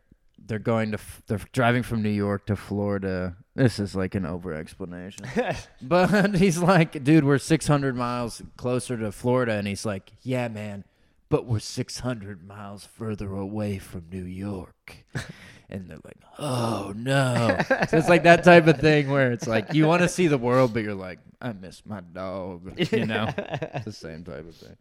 they're going to f- they're driving from New York to Florida. This is like an over explanation. but he's like, dude, we're 600 miles closer to Florida and he's like, yeah, man, but we're 600 miles further away from New York. and they're like, "Oh no." so it's like that type of thing where it's like you want to see the world but you're like, "I miss my dog." You know? it's the same type of thing.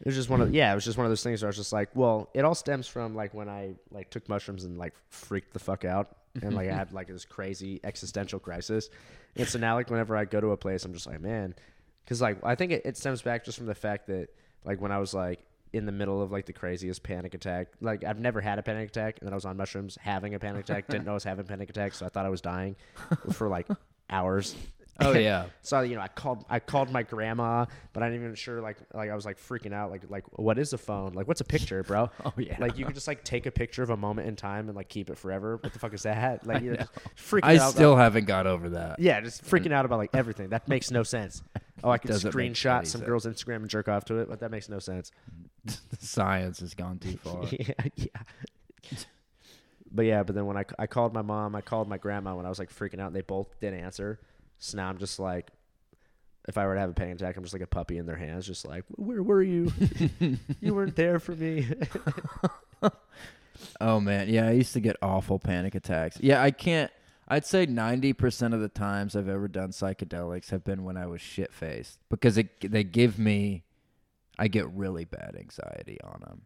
It was just one of yeah, it was just one of those things where I was just like, well, it all stems from like when I like took mushrooms and like freaked the fuck out and like I had like this crazy existential crisis. And so now like whenever I go to a place, I'm just like, man, because like I think it, it stems back just from the fact that like when I was like in the middle of like the craziest panic attack, like I've never had a panic attack, and then I was on mushrooms having a panic attack, didn't know I was having panic attack, so I thought I was dying for like hours. Oh yeah. So you know, I called I called my grandma, but I didn't even sure like like I was like freaking out like like what is a phone? Like what's a picture, bro? Oh, yeah. Like you could just like take a picture of a moment in time and like keep it forever. What the fuck is that? Like you're just freaking out. I out. still about, haven't got over that. yeah, just freaking out about like everything. That makes no sense. Oh, I could Doesn't screenshot some sense. girl's Instagram and jerk off to it, but that makes no sense. Science has gone too far. yeah, yeah. But yeah, but then when I, I called my mom, I called my grandma when I was like freaking out, and they both didn't answer. So now I'm just like, if I were to have a panic attack, I'm just like a puppy in their hands, just like, where were you? you weren't there for me. Oh man, yeah, I used to get awful panic attacks. Yeah, I can't. I'd say ninety percent of the times I've ever done psychedelics have been when I was shit faced because it, they give me, I get really bad anxiety on them.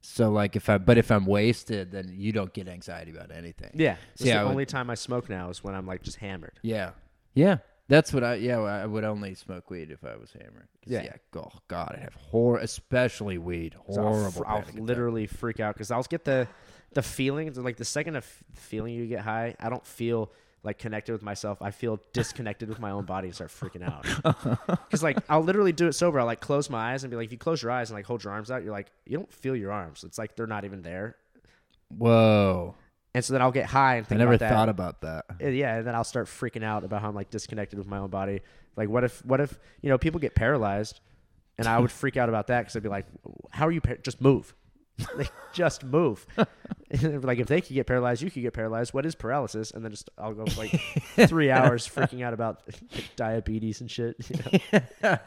So like if I, but if I'm wasted, then you don't get anxiety about anything. yeah, it's Yeah, the would- only time I smoke now is when I'm like just hammered. Yeah, yeah. That's what I. Yeah, I would only smoke weed if I was hammered. Yeah. yeah. Oh God, I have horror, especially weed. So I'll, Horrible. I'll attack. literally freak out because I'll get the the feeling like the second of feeling you get high, I don't feel like connected with myself. I feel disconnected with my own body and start freaking out. Because like I'll literally do it sober. I'll like close my eyes and be like, if you close your eyes and like hold your arms out, you're like you don't feel your arms. It's like they're not even there. Whoa. And so then I'll get high and I think never about. I never thought about that. Uh, yeah, and then I'll start freaking out about how I'm like disconnected with my own body. Like, what if, what if, you know, people get paralyzed, and I would freak out about that because I'd be like, "How are you? Par- just move, like, just move." and like, if they could get paralyzed, you could get paralyzed. What is paralysis? And then just I'll go like three hours freaking out about diabetes and shit. You know?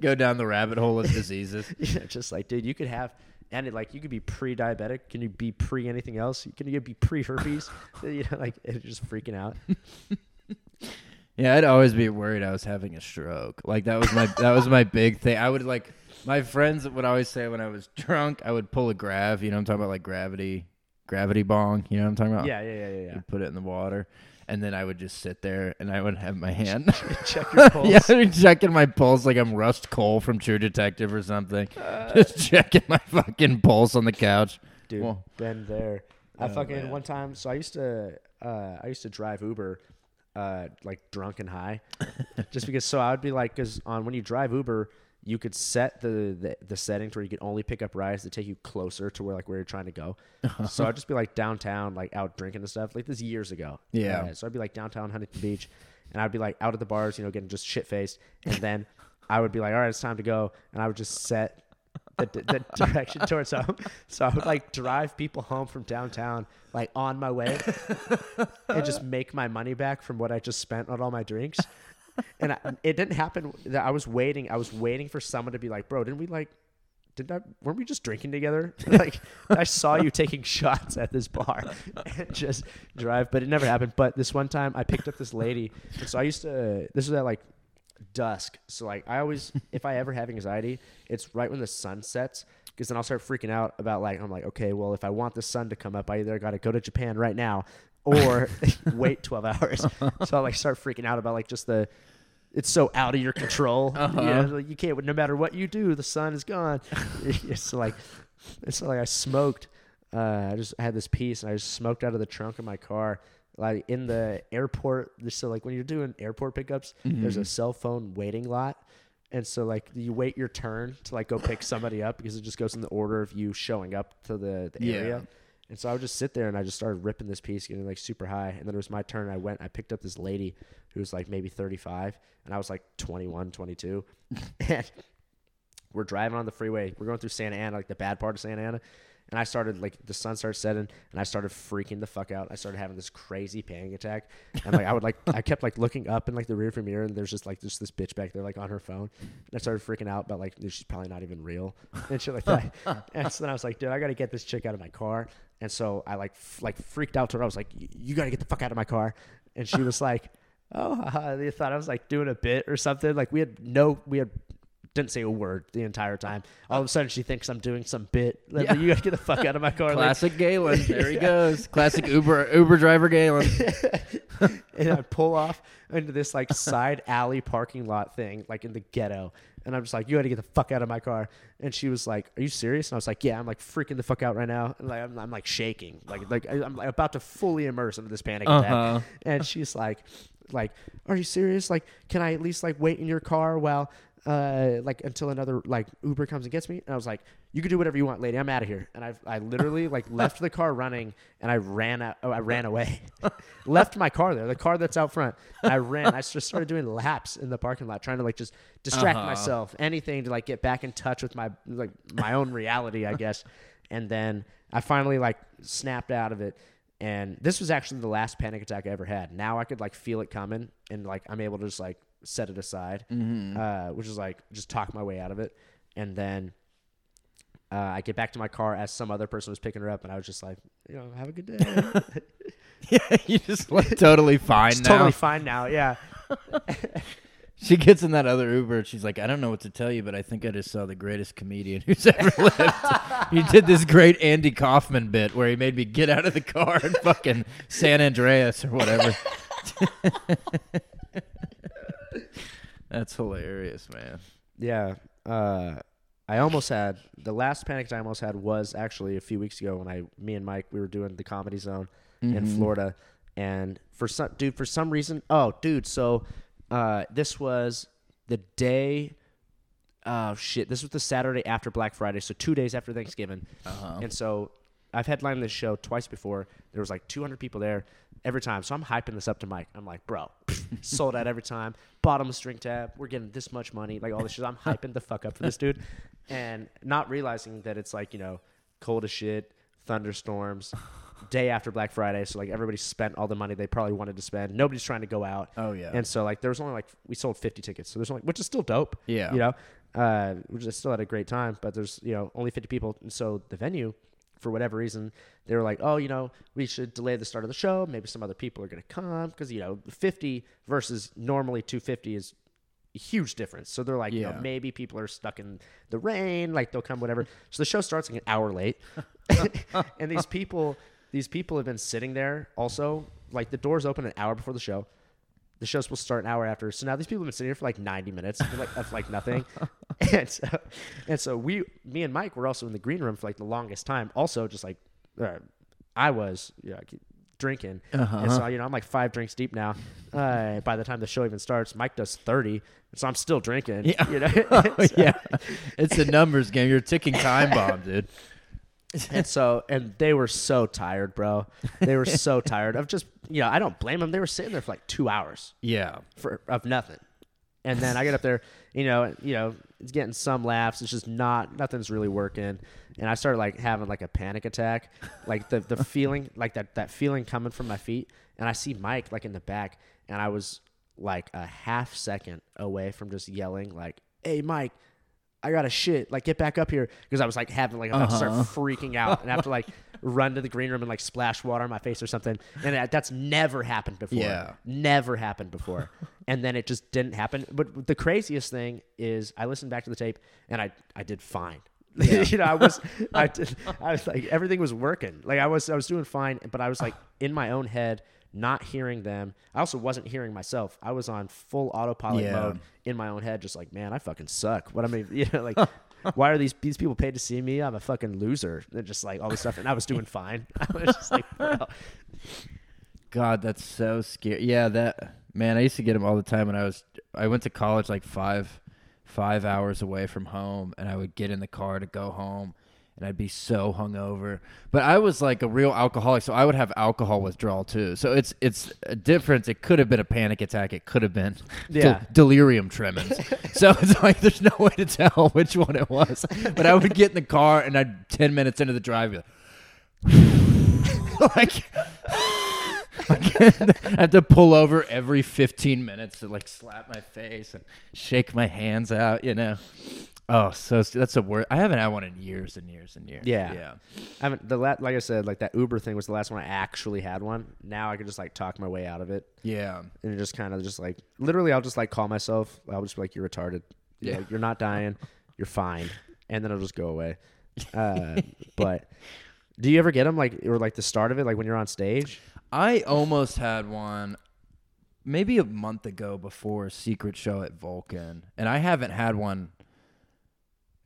Go down the rabbit hole of diseases. Yeah, just like, dude, you could have. And it, like you could be pre-diabetic. Can you be pre anything else? Can you be pre-herpes? you know, like it's just freaking out. Yeah, I'd always be worried I was having a stroke. Like that was my that was my big thing. I would like my friends would always say when I was drunk, I would pull a grav. You know, what I'm talking about like gravity, gravity bong. You know what I'm talking about? Yeah, yeah, yeah, yeah, yeah. Put it in the water, and then I would just sit there and I would have my hand. Check your pulse. yeah, I'd be checking my pulse like I'm Rust Cohle from True Detective or something. just checking my fucking pulse on the couch. dude Well- been there i Oh, fucking man. one time so i used to uh i used to drive uber uh like drunk and high just because so i would be like because on when you drive uber you could set the, the the settings where you could only pick up rides that take you closer to where like where you're trying to go so i'd just be like downtown like out drinking and stuff like this years ago Yeah. Uh, so i'd be like downtown huntington beach and i'd be like out at the bars you know getting just shit faced and then i would be like all right it's time to go and i would just set the, the direction towards home. So I would like drive people home from downtown, like on my way, and just make my money back from what I just spent on all my drinks. And I, it didn't happen. That I was waiting. I was waiting for someone to be like, "Bro, didn't we like? Did I? Weren't we just drinking together? Like I saw you taking shots at this bar and just drive." But it never happened. But this one time, I picked up this lady. So I used to. This was at like dusk. So like I always if I ever have anxiety, it's right when the sun sets because then I'll start freaking out about like I'm like, okay, well if I want the sun to come up, I either got to go to Japan right now or wait 12 hours. So I like start freaking out about like just the it's so out of your control. You, know, like, you can't no matter what you do, the sun is gone. it's like it's like I smoked uh, I just had this piece and I just smoked out of the trunk of my car. Like in the airport, so like when you're doing airport pickups, there's a cell phone waiting lot, and so like you wait your turn to like go pick somebody up because it just goes in the order of you showing up to the, the Yeah. area. And so I would just sit there and I just started ripping this piece, getting like super high. And then it was my turn. I went, I picked up this lady who was like maybe 35, and I was like 21, 22. and we're driving on the freeway. We're going through Santa Ana, like the bad part of Santa Ana. And I started like the sun started setting, and I started freaking the fuck out. I started having this crazy panic attack, and like I would like I kept like looking up in like the rearview mirror, and there's just like just this bitch back there like on her phone, and I started freaking out about like she's probably not even real and shit like that. and so then I was like, dude, I gotta get this chick out of my car. And so I like f- like freaked out to her. I was like, you gotta get the fuck out of my car. And she was like, oh, haha. they thought I was like doing a bit or something. Like we had no, we had didn't say a word the entire time. All of a sudden, she thinks I'm doing some bit. Like, Yeah. You gotta get the fuck out of my car. Like, Classic Galen. There he goes. Classic Uber Uber driver Galen. and I pull off into this like side alley parking lot thing, like in the ghetto. And I'm just like, you got to get the fuck out of my car. And she was like, are you serious? And I was like, yeah, I'm like freaking the fuck out right now. And like, I'm, I'm like shaking, like like I- I'm like about to fully immerse into this panic attack. Uh-huh. And she's like, like, "Are you serious? Like, can I at least like wait in your car while uh like until another like Uber comes and gets me?" And I was like, "You can do whatever you want, lady. I'm out of here." And I I literally like left the car running and I ran out. Oh, I ran away, left my car there, the car that's out front. I ran. I just started doing laps in the parking lot, trying to like just distract Uh-huh. myself, anything to like get back in touch with my like my own reality, I guess. And then I finally like snapped out of it. And this was actually the last panic attack I ever had. Now I could like feel it coming, and like I'm able to just like set it aside, uh, which is like just talk my way out of it. And then uh, I get back to my car as some other person was picking her up, and I was just like, you know, have a good day. Yeah, you just like totally fine it's now. totally fine now. Yeah. She gets in that other Uber and she's like, I don't know what to tell you, but I think I just saw the greatest comedian who's ever lived. he did this great Andy Kaufman bit where he made me get out of the car in fucking San Andreas or whatever. That's hilarious, man. Yeah. Uh, I almost had the last panic I almost had was actually a few weeks ago when I, me and Mike, we were doing the Comedy Zone in Florida, and for some dude, for some reason, oh, dude, so uh, this was the day. Oh shit! This was the Saturday after Black Friday, so two days after Thanksgiving, Uh-huh. and so I've headlined this show twice before. There was like 200 people there every time, so I'm hyping this up to Mike. I'm like, bro, sold out every time. Bottom string tab. We're getting this much money, like all this shit. I'm hyping the fuck up for this dude, and not realizing that it's like you know cold as shit, thunderstorms, day after Black Friday. So like everybody spent all the money they probably wanted to spend. Nobody's trying to go out. Oh, yeah. And so like there was only like we sold 50 tickets. So there's only which is still dope. Yeah. You know, uh, which is still had a great time. But there's you know only 50 people. And so the venue, for whatever reason, they were like, oh, you know, we should delay the start of the show. Maybe some other people are gonna come because you know 50 versus normally 250 is a huge difference. So they're like, you know, Yeah. maybe people are stuck in the rain, like they'll come, whatever. So the show starts like an hour late, and these people, these people have been sitting there. Also, like the doors open an hour before the show. The show's supposed to start an hour after. So now these people have been sitting here for like 90 minutes, for like of like nothing. and so, and so we, me and Mike, were also in the green room for like the longest time. Also, just like uh, I was, yeah, drinking. And so you know, I'm like five drinks deep now. Uh, by the time the show even starts, Mike does 30, so I'm still drinking. Yeah. You know. Oh, yeah. It's a numbers game. You're a ticking time bomb, dude. And so and they were so tired, bro. They were so tired of just you know I don't blame them. They were sitting there for like two hours Yeah. for of nothing, and then I get up there, you know, you know, it's getting some laughs. It's just not nothing's really working, and I started like having like a panic attack, like the the feeling like that that feeling coming from my feet, and I see Mike like in the back, and I was like a half second away from just yelling like, "Hey, Mike." I got to shit. Like, get back up here because I was like having like I'm about to start uh-huh. freaking out and I have to like run to the green room and like splash water on my face or something. And that, that's never happened before. Yeah. never happened before. and then it just didn't happen. But the craziest thing is, I listened back to the tape and I I did fine. you know, I was I did, I was like everything was working. Like I was I was doing fine, but I was like in my own head. Not hearing them. I also wasn't hearing myself. I was on full autopilot Yeah. mode in my own head, just like, man, I fucking suck. What I mean, you know, like, why are these these people paid to see me? I'm a fucking loser. And just like all this stuff, and I was doing fine. I was just like, bro. God, that's so scary. Yeah, that man, I used to get them all the time when I was I went to college like five five hours away from home, and I would get in the car to go home, and I'd be so hungover. But I was like a real alcoholic, so I would have alcohol withdrawal too. So it's it's a difference. It could have been a panic attack. It could have been del- delirium tremens. so it's like there's no way to tell which one it was. But I would get in the car, and I'd ten minutes into the drive, be like. like I have to pull over every 15 minutes to like slap my face and shake my hands out, you know. Oh, so that's a word. I haven't had one in years and years and years. Yeah. yeah, I haven't the la- like I said, like that Uber thing was the last one I actually had one. Now I can just like talk my way out of it, yeah. and it just kind of just like literally, I'll just like call myself. I'll just be like, "You're retarded. Yeah. like, you're not dying. You're fine," and then it'll just go away. Uh, but do you ever get them like or like the start of it, like when you're on stage? I almost had one maybe a month ago before a secret show at Vulcan, and I haven't had one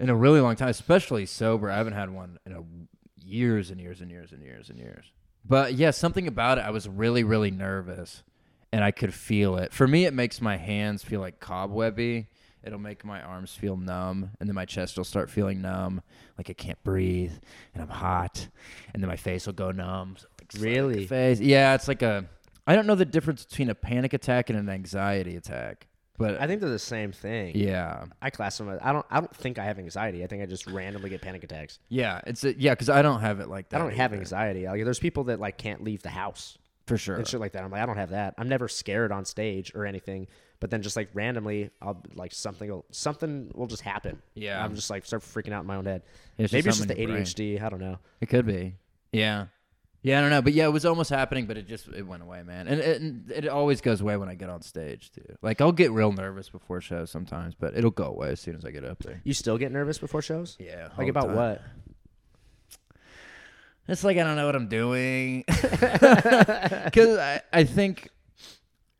in a really long time, especially sober. I haven't had one in a years and years and years and years and years. But yeah, something about it. I was really, really nervous, and I could feel it. For me, it makes my hands feel like cobwebby. It'll make my arms feel numb, and then my chest will start feeling numb, like I can't breathe, and I'm hot, and then my face will go numb. So, Really? face. Yeah, it's like a. I don't know the difference between a panic attack and an anxiety attack, but I think they're the same thing. yeah, I class them. As, I don't. I don't think I have anxiety. I think I just randomly get panic attacks. yeah, it's a, yeah, because I don't have it like that. I don't have anxiety. Like, there's people that like can't leave the house for sure. and shit like that. I'm like, I don't have that. I'm never scared on stage or anything. But then just like randomly, I'll like something will something will just happen. Yeah. I'm just like start freaking out in my own head. It's Maybe it's just the your brain. ADHD. I don't know. It could be. Yeah. Yeah, I don't know, but yeah, it was almost happening, but it just it went away, man. And it, and it always goes away when I get on stage too. Like I'll get real nervous before shows sometimes, but it'll go away as soon as I get up there. You still get nervous before shows? Yeah, Like about what? It's like I don't know what I'm doing because I, I think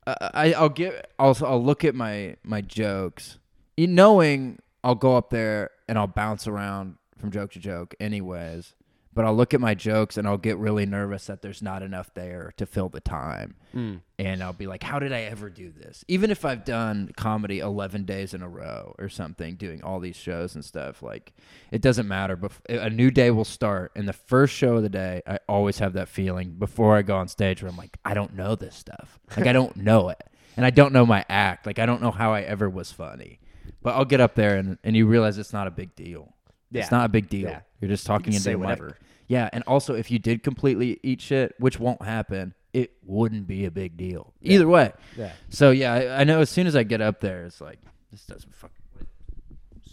I, I'll get I'll I'll look at my my jokes, knowing I'll go up there and I'll bounce around from joke to joke anyways. But I'll look at my jokes and I'll get really nervous that there's not enough there to fill the time. Mm. And I'll be like, how did I ever do this? Even if I've done comedy 11 days in a row or something, doing all these shows and stuff, like it doesn't matter. But a new day will start. And the first show of the day, I always have that feeling before I go on stage where I'm like, I don't know this stuff. Like, I don't know it. And I don't know my act. Like, I don't know how I ever was funny. But I'll get up there and, and you realize it's not a big deal. Yeah. It's not a big deal. Yeah. You're just talking can into the mic. whatever. Yeah, and also if you did completely eat shit, which won't happen, it wouldn't be a big deal. Either way. Yeah. So yeah, I, I know as soon as I get up there, it's like this doesn't fucking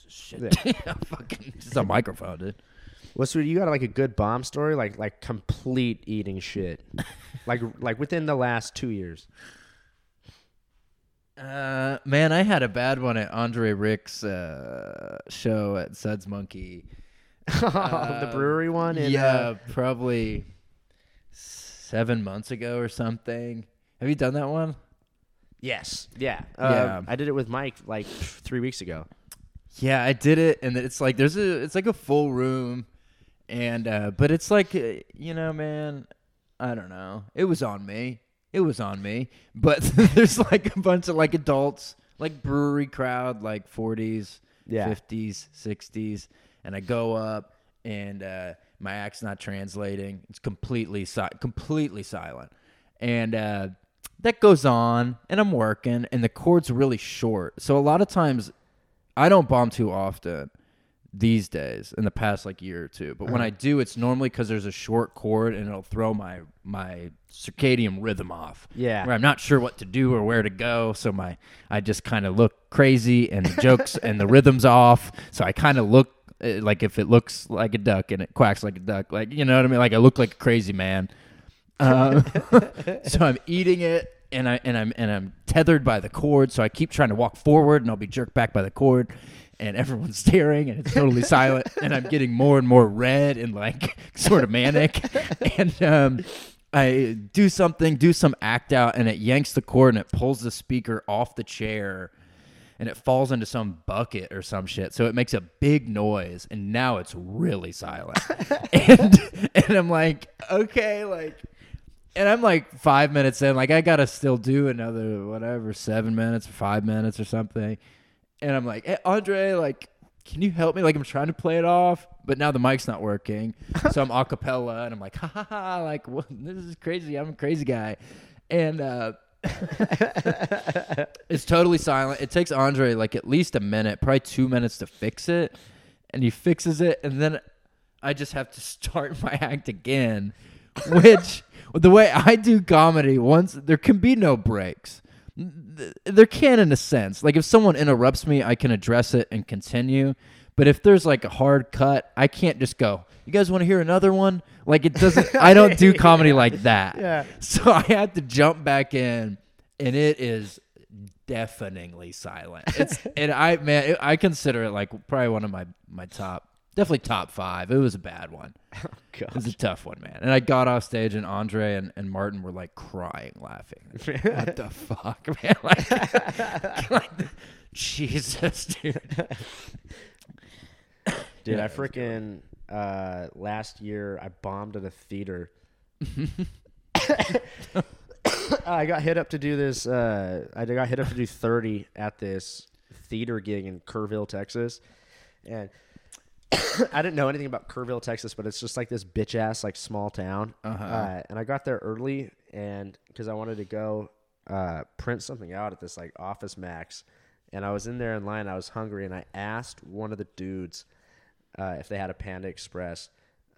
shit. fucking just a microphone, dude. What's you got like a good bomb story? Like like complete eating shit. like like within the last two years. Uh, man, I had a bad one at Andre Rick's uh, show at Suds Monkey. the brewery one. In, yeah, uh, probably seven months ago or something. Have you done that one? yes. Yeah. Yeah. Uh, I did it with Mike like three weeks ago. Yeah, I did it, and it's like there's a it's like a full room, and uh, but it's like uh, you know, man, I don't know. It was on me. It was on me. But there's like a bunch of like adults, like brewery crowd, like 40s, Yeah. 50s, 60s, and I go up, and uh, my act's not translating. It's completely si- completely silent, and. Uh, that goes on, and I'm working, and the cord's really short. So a lot of times I don't bomb too often these days in the past like year or two. But Uh-huh. when I do, it's normally because there's a short chord and it'll throw my my circadian rhythm off. Yeah. where I'm not sure what to do or where to go, so my I just kind of look crazy and the jokes and the rhythm's off. So I kind of look uh, like if it looks like a duck and it quacks like a duck, like you know what I mean. Like I look like a crazy man. Um, so I'm eating it, and I and I'm and I'm tethered by the cord. So I keep trying to walk forward, and I'll be jerked back by the cord, and everyone's staring, and it's totally silent, and I'm getting more and more red and like sort of manic, and um, I do something, do some act out, and it yanks the cord and it pulls the speaker off the chair. And it falls into some bucket or some shit, so it makes a big noise, and now it's really silent. and and I'm like, okay, like and I'm like five minutes in, like I gotta still do another whatever, seven minutes or five minutes or something. And I'm like, hey, Andre, like, can you help me? Like I'm trying to play it off, but now the mic's not working. so I'm a cappella and I'm like, ha ha ha, like what, this is crazy. I'm a crazy guy. And uh it's totally silent. It takes Andre like at least a minute, probably two minutes to fix it. And he fixes it, and then I just have to start my act again. Which the way I do comedy, once there can be no breaks. Th- There can in a sense. Like if someone interrupts me, I can address it and continue. But if there's like a hard cut, I can't just go, You guys want to hear another one? Like it doesn't I don't do comedy like that. Yeah. So I had to jump back in and it is deafeningly silent. It's and I man, it, I consider it like probably one of my my top, definitely top five. It was a bad one. It was a tough one, man. And I got off stage, and Andre and, and Martin were like crying, laughing. what the fuck, man? Like, like, Jesus, dude. Dude, Yeah, I freaking uh, last year I bombed at a theater. I got hit up to do this. Uh, I got hit up to do 30 at this theater gig in Kerrville, Texas, and I didn't know anything about Kerrville, Texas, but it's just like this bitch ass like small town. Uh-huh. Uh, and I got there early, and because I wanted to go uh, print something out at this like Office Max, and I was in there in line. I was hungry, and I asked one of the dudes uh, if they had a Panda Express,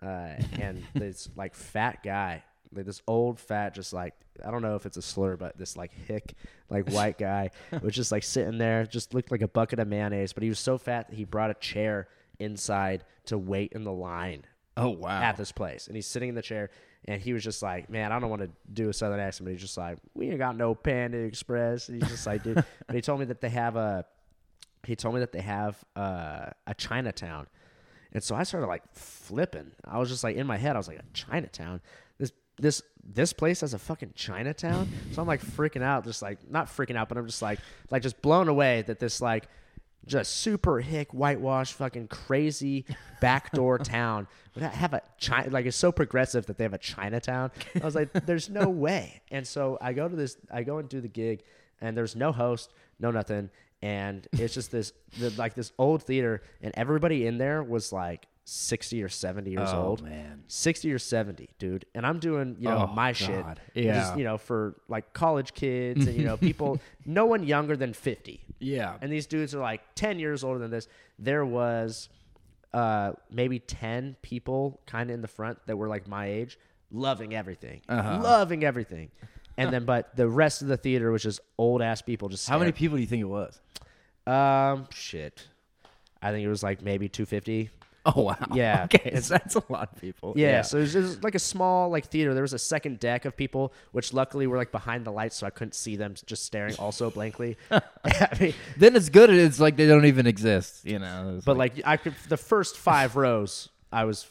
uh, and this like fat guy, like this old fat, just like I don't know if it's a slur, but this like hick, like white guy was just like sitting there, just looked like a bucket of mayonnaise, but he was so fat that he brought a chair inside to wait in the line Oh wow. at this place. And he's sitting in the chair and he was just like, Man, I don't want to do a southern accent, but he's just like, We ain't got no Panda Express. And he's just like, dude. but he told me that they have a he told me that they have uh, a Chinatown. And so I started like flipping. I was just like in my head, I was like, a Chinatown? This this this place has a fucking Chinatown? So I'm like freaking out, just like not freaking out, but I'm just like like just blown away that this like just super hick whitewash fucking crazy backdoor town ha- have a China like it's so progressive that they have a Chinatown. I was like, there's no way. And so I go to this, I go and do the gig, and there's no host, no nothing, and it's just this the, like this old theater, and everybody in there was like 60 or 70 years Oh, old. man. 60 or 70, dude. And I'm doing, you know, Oh, my shit. God. Just, Yeah. you know, for like college kids and, you know, people, no one younger than 50. Yeah. And these dudes are like 10 years older than this. There was uh, maybe 10 people kind of in the front that were like my age, loving everything. Uh-huh. Loving everything. And then, but the rest of the theater was just old ass people just How many people do you think it was? Um, shit. I think it was like maybe 250. Oh wow. Yeah, Okay, so that's a lot of people. Yeah, so it was just like a small like theater. There was a second deck of people, which luckily were like behind the lights, so I couldn't see them just staring also blankly. I mean, Then it's good. It's like they don't even exist. You know. But like I could the first five rows, I was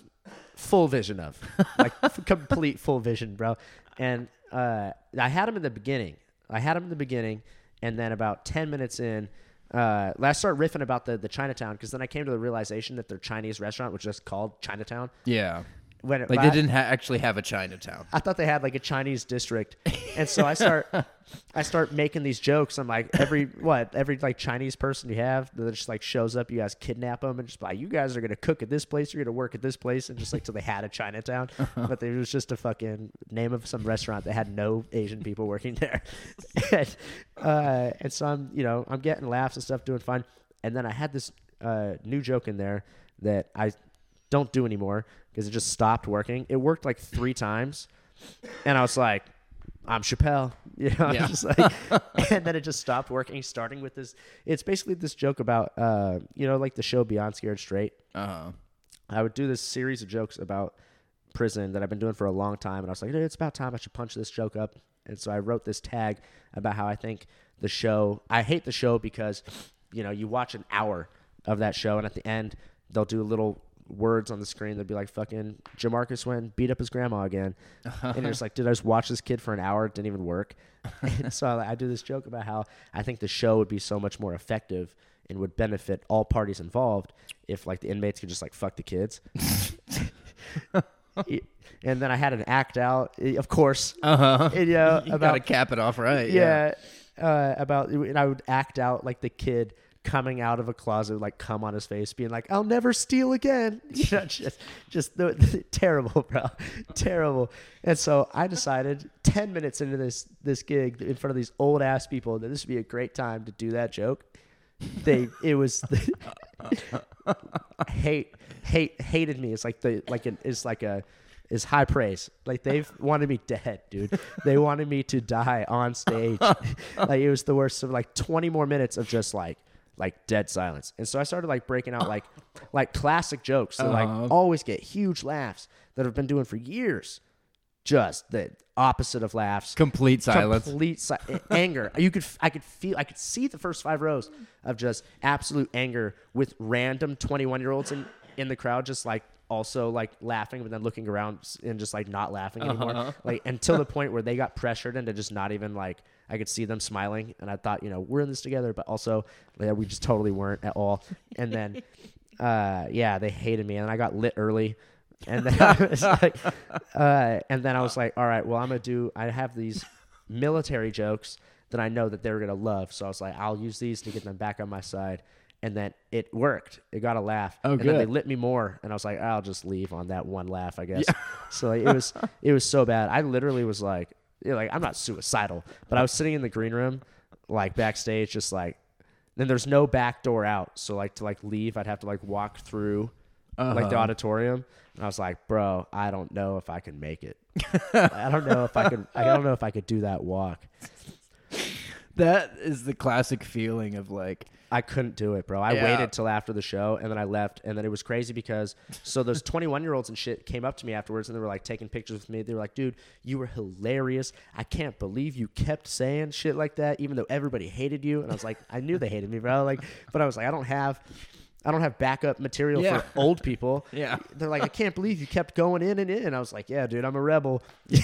full vision of, like f- complete full vision, bro. And uh, I had them in the beginning. I had them in the beginning, and then about ten minutes in, uh, I started riffing about the the Chinatown because then I came to the realization that their Chinese restaurant was just called Chinatown. yeah. When it, Like they didn't ha- actually have a Chinatown. I thought they had like a Chinese district, and so I start, I start making these jokes. I'm like, every what, every like Chinese person you have that just like shows up, you guys kidnap them and just like, you guys are gonna cook at this place, you're gonna work at this place, and just like so they had a Chinatown, but it was just a fucking name of some restaurant that had no Asian people working there, and, uh, and so I'm, you know, I'm getting laughs and stuff, doing fine, and then I had this uh, new joke in there that I don't do anymore because it just stopped working. It worked like three times, and I was like, "I'm Chappelle," you know. Yeah. like, and then it just stopped working. Starting with this, it's basically this joke about, uh, you know, like the show Beyond Scared Straight. Uh huh. I would do this series of jokes about prison that I've been doing for a long time, and I was like, it's about time I should punch this joke up. And so I wrote this tag about how I think the show. I hate the show because, you know, you watch an hour of that show, and at the end they'll do a little words on the screen. They'll be like, "Fucking Jamarcus went beat up his grandma again," and you're just like, "Did I just watch this kid for an hour? It didn't even work." and so I, I do this joke about how I think the show would be so much more effective and would benefit all parties involved if like the inmates could just like fuck the kids. and then I had an act out, eh, of course, Uh huh. you know, You gotta cap it off right. yeah, uh, about and I would act out like the kid coming out of a closet, like cum on his face, being like, "I'll never steal again." You know, just just the, the- terrible, bro, terrible. And so I decided, ten minutes into this this gig in front of these old ass people, that this would be a great time to do that joke. They, it was. hate hate hated me. It's like the like an it's like a is high praise. Like they've wanted me dead, dude. They wanted me to die on stage. like it was the worst. of like 20 more minutes of just like like dead silence. And so I started like breaking out like like classic jokes that like Uh-huh. always get huge laughs that I've been doing for years. Just the opposite of laughs Complete silence. complete si- anger. You could, I could feel, I could see the first five rows of just absolute anger with random twenty-one-year-olds in in the crowd, just like also like laughing, but then looking around s- and just like not laughing anymore. Uh-huh. Like until the point where they got pressured into just not even like. I could see them smiling, and I thought, you know, we're in this together, but also yeah, we just totally weren't at all. And then, uh, yeah, they hated me, and I got lit early. And then I was like, uh, and then I was like, all right, well, I'm gonna do. I have these military jokes that I know that they were gonna love. So I was like, I'll use these to get them back on my side. And then it worked. It got a laugh. Oh, and then they lit me more, and I was like, I'll just leave on that one laugh, I guess. Yeah. So like, it was it was so bad. I literally was like, you know, like I'm not suicidal, but I was sitting in the green room, like backstage, just like. Then there's no back door out, so like to like leave, I'd have to like walk through like the Uh-huh. auditorium. And I was like, bro, I don't know if I can make it. I don't know if I could. I don't know if I could do that walk. That is the classic feeling of like, I couldn't do it, bro. I Yeah. waited till after the show and then I left. And then it was crazy because so those 21 year olds and shit came up to me afterwards and they were like taking pictures with me. They were like, dude, you were hilarious. I can't believe you kept saying shit like that, even though everybody hated you. And I was like, I knew they hated me, bro. Like, but I was like, I don't have. I don't have backup material Yeah. for old people. Yeah. They're like, I can't believe you kept going in and in. I was like, Yeah, dude, I'm a rebel. I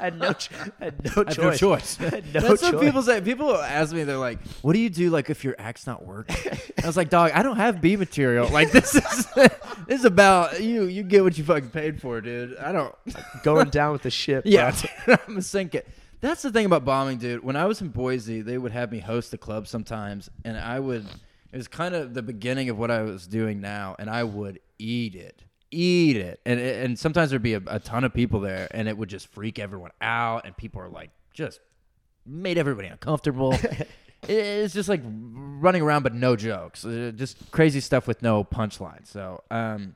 had no, ch- I had no choice. no choice. No That's choice. what people say. People ask me, they're like, "What do you do like if your act's not working?" I was like, "Dog, I don't have B material. Like this is this is about you. You get what you fucking paid for, dude. I don't. going down with the ship. Yeah, dude, I'm a sink it. That's the thing about bombing, dude. When I was in Boise, they would have me host the club sometimes, and I would. It was kind of the beginning of what I was doing now, and I would eat it, eat it, and and sometimes there'd be a, a ton of people there, and it would just freak everyone out, and people are like just made everybody uncomfortable. it's just like running around, but no jokes, Uh, just crazy stuff with no punchline. So, um,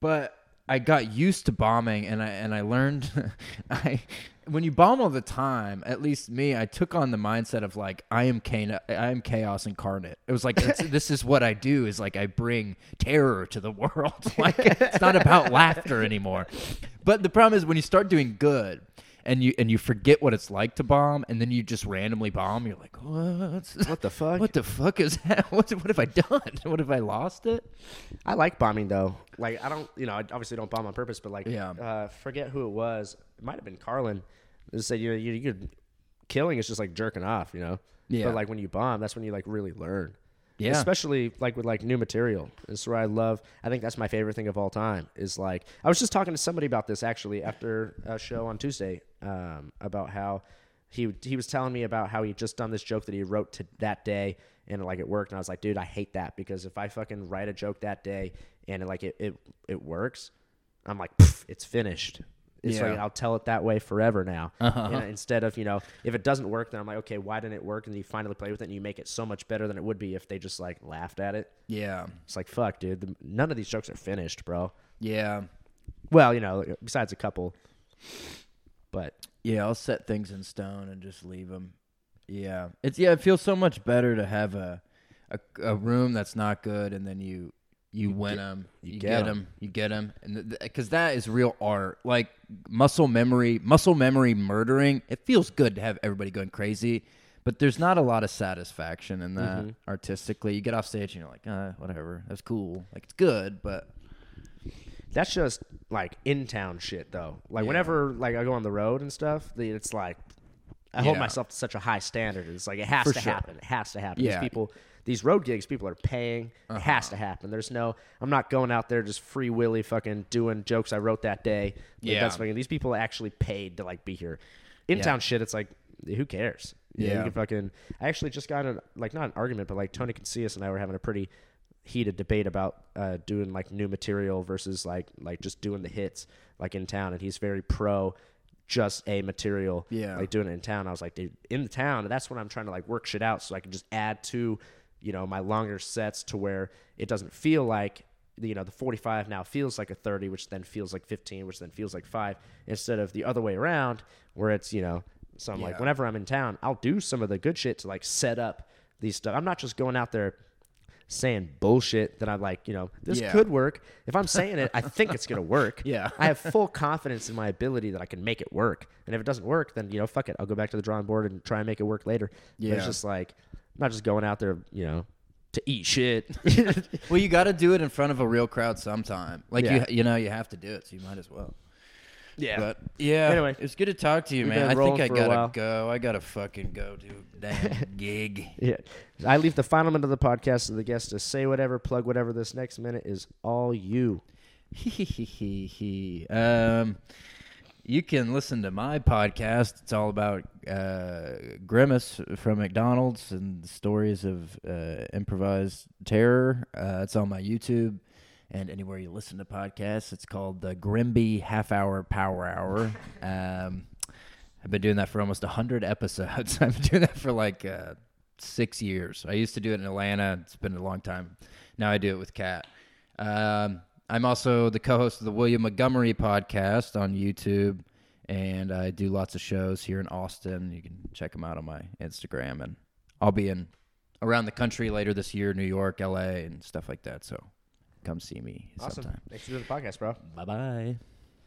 but I got used to bombing, and I and I learned, I when you bomb all the time, at least me, I took on the mindset of like I am Kane, I am chaos incarnate. It was like this is what I do is like I bring terror to the world. like it's not about laughter anymore. But the problem is when you start doing good. And you and you forget what it's like to bomb, and then you just randomly bomb. You're like, what? What the fuck? What the fuck is that? What, what have I done? What have I lost it? I like bombing though. Like I don't, you know, I obviously don't bomb on purpose, but like, Yeah. uh, forget who it was. It might have been Carlin. Just said you, you, you killing is just like jerking off, you know. Yeah. But like when you bomb, that's when you like really learn. Yeah. Especially like with like new material. This is where I love. I think that's my favorite thing of all time. Is like I was just talking to somebody about this actually after a show on Tuesday um, about how he he was telling me about how he just done this joke that he wrote to that day and like it worked and I was like, dude, I hate that because if I fucking write a joke that day and like it it, it works, I'm like, it's finished. It's Yeah. like I'll tell it that way forever now. Uh-huh. Instead of you know, if it doesn't work, then I'm like, okay, why didn't it work? And you finally play with it and you make it so much better than it would be if they just like laughed at it. Yeah. It's like fuck, dude. The, none of these jokes are finished, bro. Yeah. Well, you know, besides a couple, but Yeah, I'll set things in stone and just leave them. Yeah. It's yeah, it feels so much better to have a a, a room that's not good and then you you, win them. you You, get get 'em. them. You get them. And cuz that is real art. Like muscle memory, muscle memory murdering. It feels good to have everybody going crazy. But there's not a lot of satisfaction in that Mhm. artistically. You get off stage and you're like, uh, whatever. That's cool. Like it's good, but that's just like in town shit though. Like Yeah. whenever like I go on the road and stuff, it's like I hold myself to such a high standard. It's like it has For to sure. happen. It has to happen. Yeah. These people, these road gigs, people are paying. It has to happen. There's no. I'm not going out there just free willy fucking doing jokes I wrote that day. Like, Yeah. that's fucking. These people actually paid to like be here. In town shit, it's like who cares? You know, you Yeah. can fucking. I actually just got in like not an argument, but like Tony Casillas and I were having a pretty heated debate about uh, doing like new material versus like like just doing the hits like in town, and he's very pro just a material. Yeah. like doing it in town. I was like, dude, in the town, that's when I'm trying to like work shit out so I can just add to, you know, my longer sets to where it doesn't feel like you know the 45 now feels like a 30 which then feels like 15 which then feels like 5 instead of the other way around where it's you know so I'm like whenever I'm in town I'll do some of the good shit to like set up these stuff I'm not just going out there saying bullshit that I'm like you know this Yeah. could work if I'm saying it I think it's gonna work Yeah. I have full confidence in my ability that I can make it work. And if it doesn't work, then you know, fuck it. I'll go back to the drawing board and try and make it work later. But Yeah. it's just like I'm not just going out there, you know, to eat shit. Well, you got to do it in front of a real crowd sometime. Like Yeah. you, you know, you have to do it, so you might as well. yeah. But yeah, Anyway, it's good to talk to you, man. I think I gotta go. I gotta fucking go to a damn gig. yeah. I leave the final minute of the podcast to the guest to say whatever, plug whatever. This next minute is all you. Hee hee hee hee. Um, You can listen to my podcast. It's all about uh, Grimace from McDonald's and the stories of uh, improvised terror. Uh, it's on my YouTube and anywhere you listen to podcasts. It's called the Grimace Half Hour Power Hour. Um, I've been doing that for almost 100 episodes. I've been doing that for like uh, six years. I used to do it in Atlanta. It's been a long time. Now I do it with Kat. Um, I'm also the co-host of the William Montgomery podcast on YouTube, and I do lots of shows here in Austin. You can check them out on my Instagram, and I'll be in around the country later this year, New York, LA, and stuff like that. So come see me Awesome. sometime. Thanks for doing the podcast, bro. Bye bye.